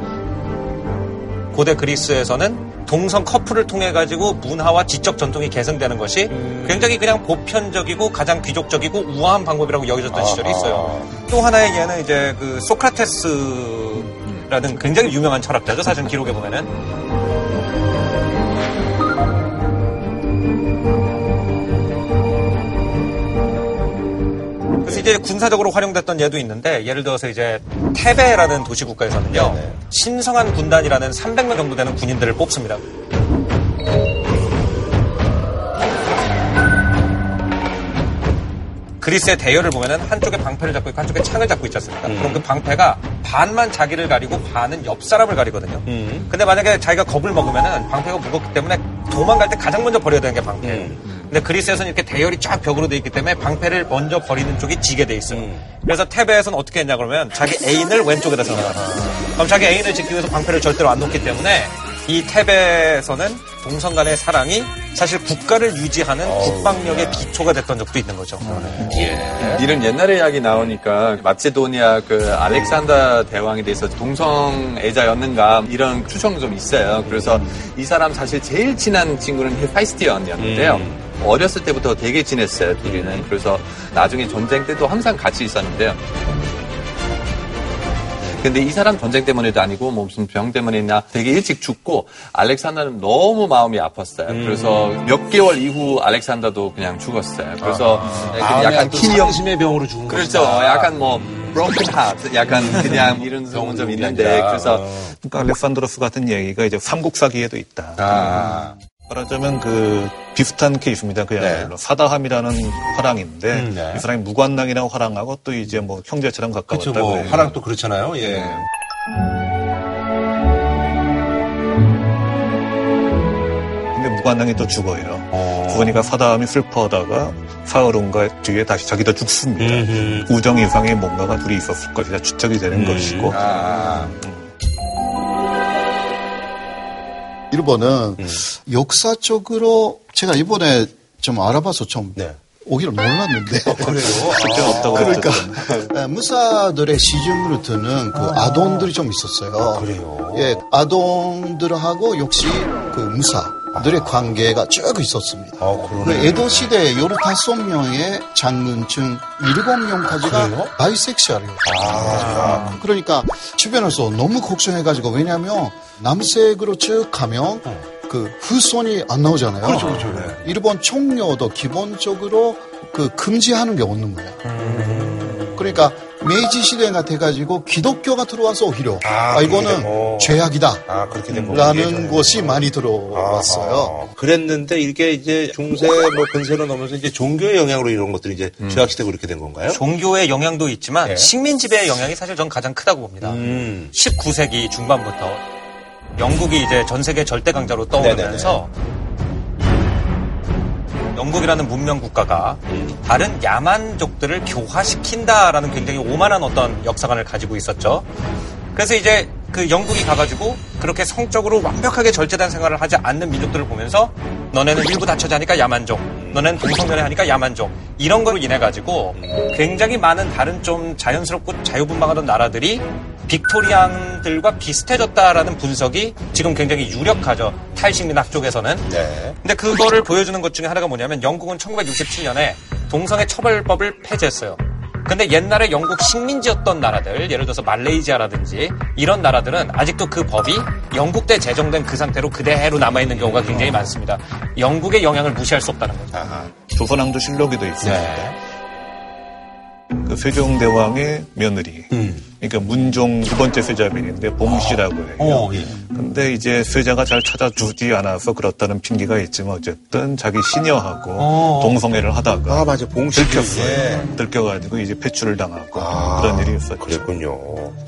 고대 그리스에서는 동성 커플을 통해 가지고 문화와 지적 전통이 계승되는 것이 음. 굉장히 그냥 보편적이고 가장 귀족적이고 우아한 방법이라고 여겨졌던 시절이 있어요. 또 하나의 예는 이제 그 소크라테스라는 굉장히 유명한 철학자죠. 사실 기록에 보면은 이제 군사적으로 활용됐던 예도 있는데 예를 들어서 이제 테베라는 도시 국가에서는요 네네. 신성한 군단이라는 300명 정도 되는 군인들을 뽑습니다. 그리스의 대열을 보면은 한쪽에 방패를 잡고 있고 한쪽에 창을 잡고 있지 않습니까? 음. 그럼 그 방패가 반만 자기를 가리고 반은 옆 사람을 가리거든요. 음. 근데 만약에 자기가 겁을 먹으면은 방패가 무겁기 때문에 도망갈 때 가장 먼저 버려야 되는 게 방패예요. 음. 근데 그리스에서는 이렇게 대열이 쫙 벽으로 돼 있기 때문에 방패를 먼저 버리는 쪽이 지게 돼 있어요. 음. 그래서 테베에서는 어떻게 했냐 그러면 자기 애인을 왼쪽에다 세워놨어요. 그럼 자기 애인을 지키기 위해서 방패를 절대로 안 놓기 때문에 이 테베에서는 동성 간의 사랑이 사실 국가를 유지하는 국방력의 기초가 됐던 적도 있는 거죠. 예. 이런 옛날의 이야기 나오니까 마체도니아 그 알렉산더 대왕에 대해서 동성애자였는가 이런 추정이 좀 있어요. 그래서 이 사람 사실 제일 친한 친구는 헤파이스티언이었는데요. 음. 어렸을 때부터 되게 친했어요, 둘이는. 그래서 나중에 전쟁 때도 항상 같이 있었는데요. 근데 이 사람 전쟁 때문에도 아니고 뭐 무슨 병 때문이나 되게 일찍 죽고 알렉산더는 너무 마음이 아팠어요. 음. 그래서 몇 개월 이후 알렉산더도 그냥 죽었어요. 그래서 아. 네, 아, 약간 키니심의 병으로 죽은 거죠. 그렇죠. 것이다. 약간 뭐 broken heart, 약간 그냥 *laughs* 이런 경우는 좀 있는데 그래서 그러니까 알렉산드로스 같은 얘기가 이제 삼국사기에도 있다. 아. 말하자면 그 비슷한 케이스입니다. 그야말로 네. 사다함이라는 화랑인데 음, 네. 이 사람이 무관낭이라고 화랑하고 또 이제 뭐 형제처럼 가까웠다고 그렇죠, 뭐 화랑도 그렇잖아요. 예. 네. 근데 관왕이 또 죽어요. 어. 죽으니까 사다음이 슬퍼하다가 사흘온가 뒤에 다시 자기도 죽습니다. 음흠. 우정 이상의 뭔가가 둘이 있었을 것이다 추측이 되는 음. 것이고. 아. 일본은 음. 역사적으로 제가 이번에 좀 알아봐서 좀 네. 오기를 몰랐는데. 어, 그래요? 아, 없다고 그러니까 네, 무사들의 시중으로 드는 그 아. 아동들이 좀 있었어요. 아, 그래요? 예, 아동들하고 역시 그 무사 들의 아. 관계가 쭉 있었습니다. 아, 그 에도 시대에 15명의 장군 중 7명까지가 bisexual이에요. 아, 그러니까 주변에서 너무 걱정해가지고 왜냐하면 남색으로 쭉 가면 어. 그 후손이 안 나오잖아요. 그렇죠, 그렇죠. 네. 일본 총료도 기본적으로 그 금지하는 게 없는 거예요. 음. 그러니까 메이지 시대가 돼가지고 기독교가 들어와서 오히려 아, 아 이거는 뭐. 죄악이다. 아, 그렇게 된 라는 것이 많이 들어왔어요. 아, 그랬는데 이게 이제 중세 뭐 근세로 넘어서 이제 종교의 영향으로 이런 것들이 이제 음. 죄악 시대고 이렇게 된 건가요? 종교의 영향도 있지만 네. 식민 지배의 영향이 사실 전 가장 크다고 봅니다. 음. 19세기 중반부터 영국이 이제 전 세계 절대 강자로 떠오르면서 영국이라는 문명 국가가 다른 야만족들을 교화시킨다라는 굉장히 오만한 어떤 역사관을 가지고 있었죠. 그래서 이제 그 영국이 가가지고 그렇게 성적으로 완벽하게 절제된 생활을 하지 않는 민족들을 보면서 너네는 일부 다처자 하니까 야만족, 너네는 동성연애 하니까 야만족 이런 거로 인해 가지고 굉장히 많은 다른 좀 자연스럽고 자유분방하던 나라들이 빅토리안들과 비슷해졌다라는 분석이 지금 굉장히 유력하죠. 탈식민학 쪽에서는. 네. 근데 그거를 보여주는 것 중에 하나가 뭐냐면 영국은 1967년에 동성애 처벌법을 폐지했어요. 근데 옛날에 영국 식민지였던 나라들, 예를 들어서 말레이시아라든지 이런 나라들은 아직도 그 법이 영국 때 제정된 그 상태로 그대로 남아있는 경우가 굉장히 많습니다. 영국의 영향을 무시할 수 없다는 거죠. 조선왕조 실록에도 있습니다. 네. 그 세종대왕의 며느리. 음. 그러니까 문종 두 번째 세자빈인데 봉씨라고 해요. 어, 예. 근데 이제 세자가 잘 찾아주지 않아서 그렇다는 핑계가 있지만 어쨌든 자기 시녀하고 어. 동성애를 하다가 아 맞아 봉씨 들켰어요. 예. 들켜가지고 이제 폐출을 당하고 아, 그런 일이 있었죠. 그랬군요.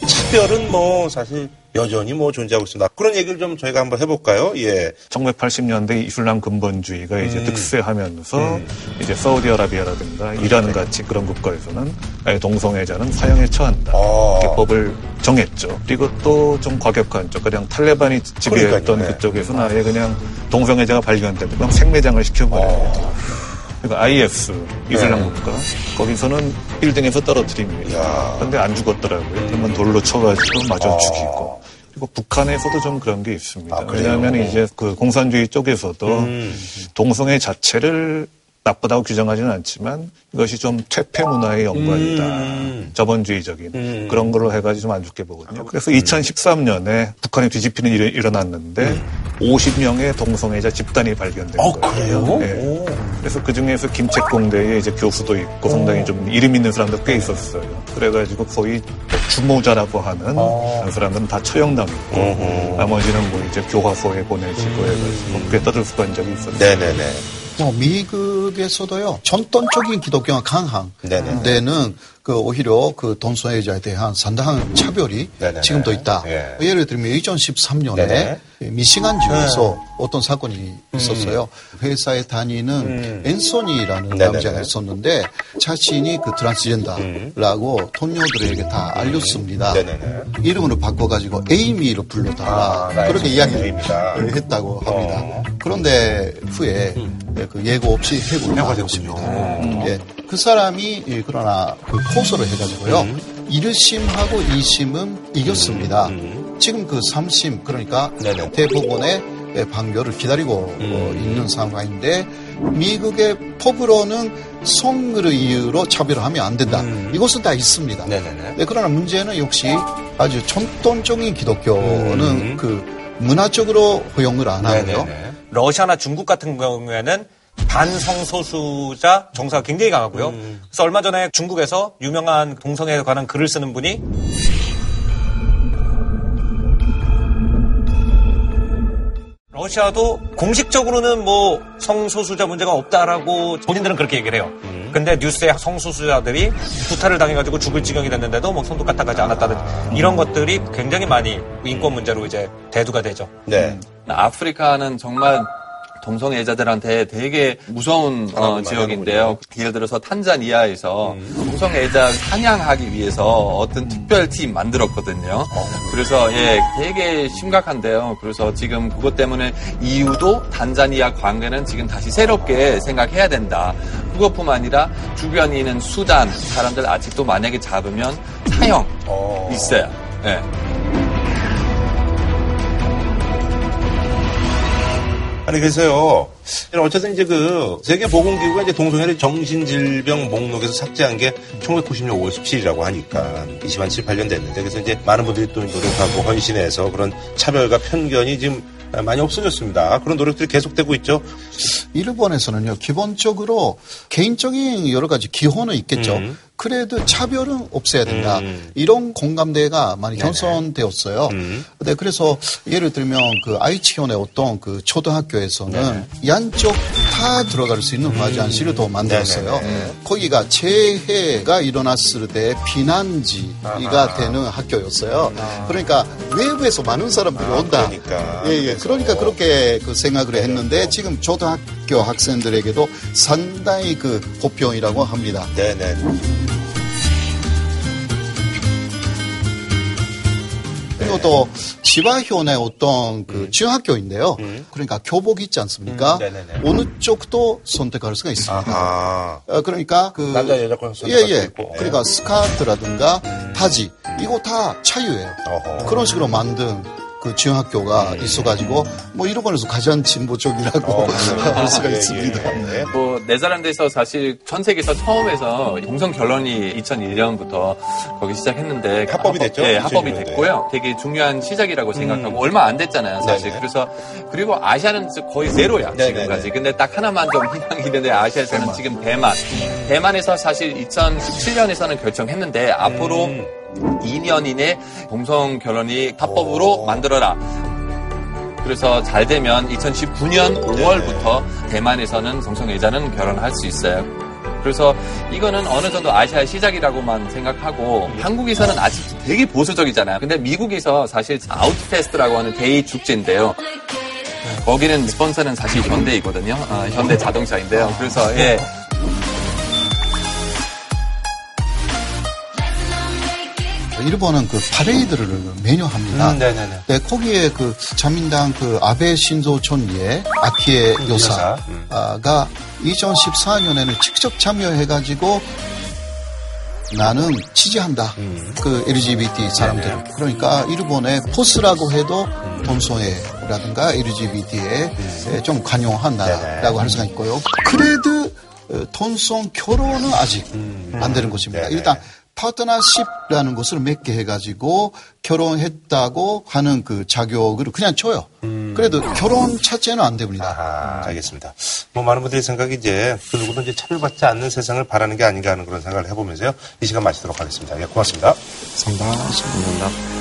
차별은 뭐 사실 여전히 뭐 존재하고 있습니다. 그런 얘기를 좀 저희가 한번 해볼까요? 예. 1980년대 이슬람 근본주의가 이제 음. 득세하면서 음. 이제 사우디아라비아라든가 이란 같이 그런 국가에서는 동성애자는 사형에 처한다. 아. 이렇게 법을 정했죠. 그리고 또 좀 과격한 쪽, 그냥 탈레반이 지배했던 네. 그쪽에서는 아예 그냥 동성애자가 발견되면 생매장을 시켜버려요. 아. 그러니까 IS 이슬람 네. 국가 거기서는 1등에서 떨어뜨립니다. 그런데 안 죽었더라고요. 그러면 돌로 쳐가지고 마저 아. 죽이고. 그리고 북한에서도 좀 그런 게 있습니다. 아, 왜냐하면 이제 그 공산주의 쪽에서도 음. 동성애 자체를 나쁘다고 규정하지는 않지만 이것이 좀 퇴폐 문화의 연관이다. 음. 자본주의적인 음. 그런 걸로 해가지고 좀 안 좋게 보거든요. 그래서 2013년에 북한에 뒤집히는 일이 일어났는데 음. 50명의 동성애자 집단이 발견된 어, 거예요. 그래요? 네. 그래서 그 중에서 김책공대에 이제 교수도 있고 상당히 좀 이름 있는 사람도 꽤 있었어요. 그래가지고 거의 주모자라고 하는 어. 사람들은 다 처형당했고 어허. 나머지는 뭐 이제 교화소에 보내지고 해가지고 음. 꽤 떠들썩한 적이 있었어요. 네네네. 뭐 미국에서도요 전통적인 기독교가 강한 네네. 데는 그 오히려 그 동성애자에 대한 상당한 차별이 네네네. 지금도 있다. 예. 예를 들면 2013년에 네네. 미시간주에서 네. 어떤 사건이 음. 있었어요. 음. 회사에 다니는 음. 앤소니라는 남자가 있었는데 자신이 그 트랜스젠더라고 음. 동료들에게 다 알렸습니다. 네네네. 이름으로 바꿔가지고 에이미로 불러달라 아, 그렇게 이야기를 했다고 합니다. 어. 그런데 후에 음. 그 예고 없이 해고를 받았습니다. 음. 예. 그 사람이 예, 그러나 그 호소를 해가지고요. 음. 1심하고 2심은 이겼습니다. 음. 지금 그 3심 그러니까 네네. 대법원의 판결을 기다리고 음. 있는 상황인데 미국의 법으로는 성을 이유로 차별을 하면 안 된다. 음. 이것은 다 있습니다. 네네네. 네, 그러나 문제는 역시 아주 전통적인 기독교는 음. 그 문화적으로 허용을 안 하고요. 네네네. 러시아나 중국 같은 경우에는 반성소수자 정서가 굉장히 강하고요. 음. 그래서 얼마 전에 중국에서 유명한 동성애에 관한 글을 쓰는 분이 러시아도 공식적으로는 뭐 성소수자 문제가 없다라고 본인들은 그렇게 얘기를 해요. 음. 근데 뉴스에 성소수자들이 구타를 당해가지고 죽을 지경이 됐는데도 뭐 손도 까딱하지 않았다든 아. 이런 것들이 굉장히 많이 인권 문제로 이제 대두가 되죠. 네. 아프리카는 정말 동성애자들한테 되게 무서운 어, 지역인데요. 예를 들어서 탄자니아에서 음. 동성애자 사냥하기 위해서 어떤 특별팀 만들었거든요. 어. 그래서 예, 되게 심각한데요. 그래서 지금 그것 때문에 이유도 탄자니아 관계는 지금 다시 새롭게 생각해야 된다. 그것뿐만 아니라 주변에 있는 수단 사람들 아직도 만약에 잡으면 사형 어. 있어요. 예. 아니 그래서요. 어쨌든 이제 그 세계보건기구가 이제 동성애를 정신질병 목록에서 삭제한 게 1990년 5월 17일이라고 하니까 20한 7, 8년 됐는데 그래서 이제 많은 분들이 또 노력하고 헌신해서 그런 차별과 편견이 지금 많이 없어졌습니다. 그런 노력들이 계속되고 있죠. 일본에서는요, 기본적으로 개인적인 여러 가지 기호는 있겠죠. 음. 그래도 차별은 없애야 된다. 음. 이런 공감대가 많이 형성되었어요. 음. 네, 그래서 예를 들면 그 아이치현의 어떤 그 초등학교에서는. 양쪽 다 들어갈 수 있는 과제안실을 더 만들었어요. 네네. 거기가 재해가 일어났을 때 비난지가 아하. 되는 학교였어요. 아. 그러니까 외부에서 많은 사람들이 아, 온다. 그러니까. 예, 예. 그러니까 그렇게 그 생각을 했는데 지금 초등학교 학생들에게도 상당히 그 고병이라고 합니다. 네네. 그리고 또 지바현의 어떤 그 음. 중학교인데요. 음. 그러니까 교복 있지 않습니까? 음. 어느 쪽도 선택할 수가 있습니다. 아 그러니까 그 남자 여자 건 선택할 예, 예. 있고. 그러니까 스카트라든가 음. 바지 이거 다 자유예요. 어허. 그런 식으로 만든 그 지원학교가 네. 있어가지고 뭐 일본에서 가장 진보 쪽이라고 어, *laughs* 할 수가 예, 있습니다. 예, 예. 뭐 네덜란드에서 사실 전 세계에서 처음에서 동성 결혼이 2001년부터 거기 시작했는데 합법이 됐죠? 네, 합법이 됐고요. 되게 중요한 시작이라고 생각하고 음. 얼마 안 됐잖아요, 사실. 네네. 그래서 그리고 아시아는 거의 제로야 네네네. 지금까지. 근데 딱 하나만 좀 희망이 있는데 아시아에서는 대만. 지금 대만. 대만에서 사실 2017년에서는 결정했는데 앞으로 음. 2년 이내 동성 결혼이 합법으로 만들어라. 그래서 잘 되면 2019년 5월부터 대만에서는 동성애자는 결혼할 수 있어요. 그래서 이거는 어느 정도 아시아의 시작이라고만 생각하고 한국에서는 아직 되게 보수적이잖아요. 근데 미국에서 사실 Outfest라고 하는 게이 축제인데요. 거기는 스폰서는 사실 현대이거든요. 어, 현대 자동차인데요. 그래서 예. 일본은 그 파레이드를 매년 합니다. 음, 네네네. 네, 거기에 그 자민당 그 아베 신조 총리의 아키에 음, 요사가 음. 2014년에는 직접 참여해가지고 나는 지지한다. 음. 그 LGBT 사람들. 네네. 그러니까 일본의 포스라고 해도 음. 동성애라든가 LGBT에 음. 좀 관용한다라고 할 수가 있고요. 그래도 어, 동성 결혼은 아직 음. 안 되는 것입니다. 네네. 일단 파트너십이라는 것을 맺게 해가지고 결혼했다고 하는 그 자격을 그냥 줘요. 음. 그래도 결혼 자체는 안 됩니다. 아하, 알겠습니다. 뭐 많은 분들의 생각이 이제 그 누구도 이제 차별받지 않는 세상을 바라는 게 아닌가 하는 그런 생각을 해보면서요. 이 시간 마치도록 하겠습니다. 예, 고맙습니다. 감사합니다. 감사합니다.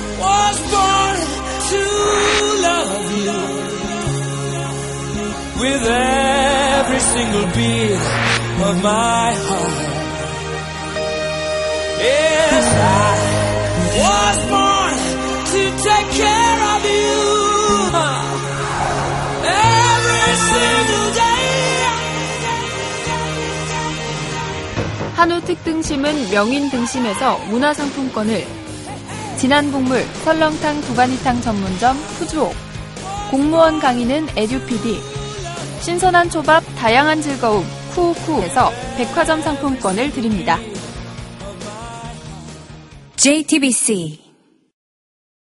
한우 특등심은 명인 등심에서 문화상품권을. 진한 국물 설렁탕 도가니탕 전문점 푸주옥. 공무원 강의는 에듀피디. 신선한 초밥 다양한 즐거움 쿠우쿠에서 백화점 상품권을 드립니다. JTBC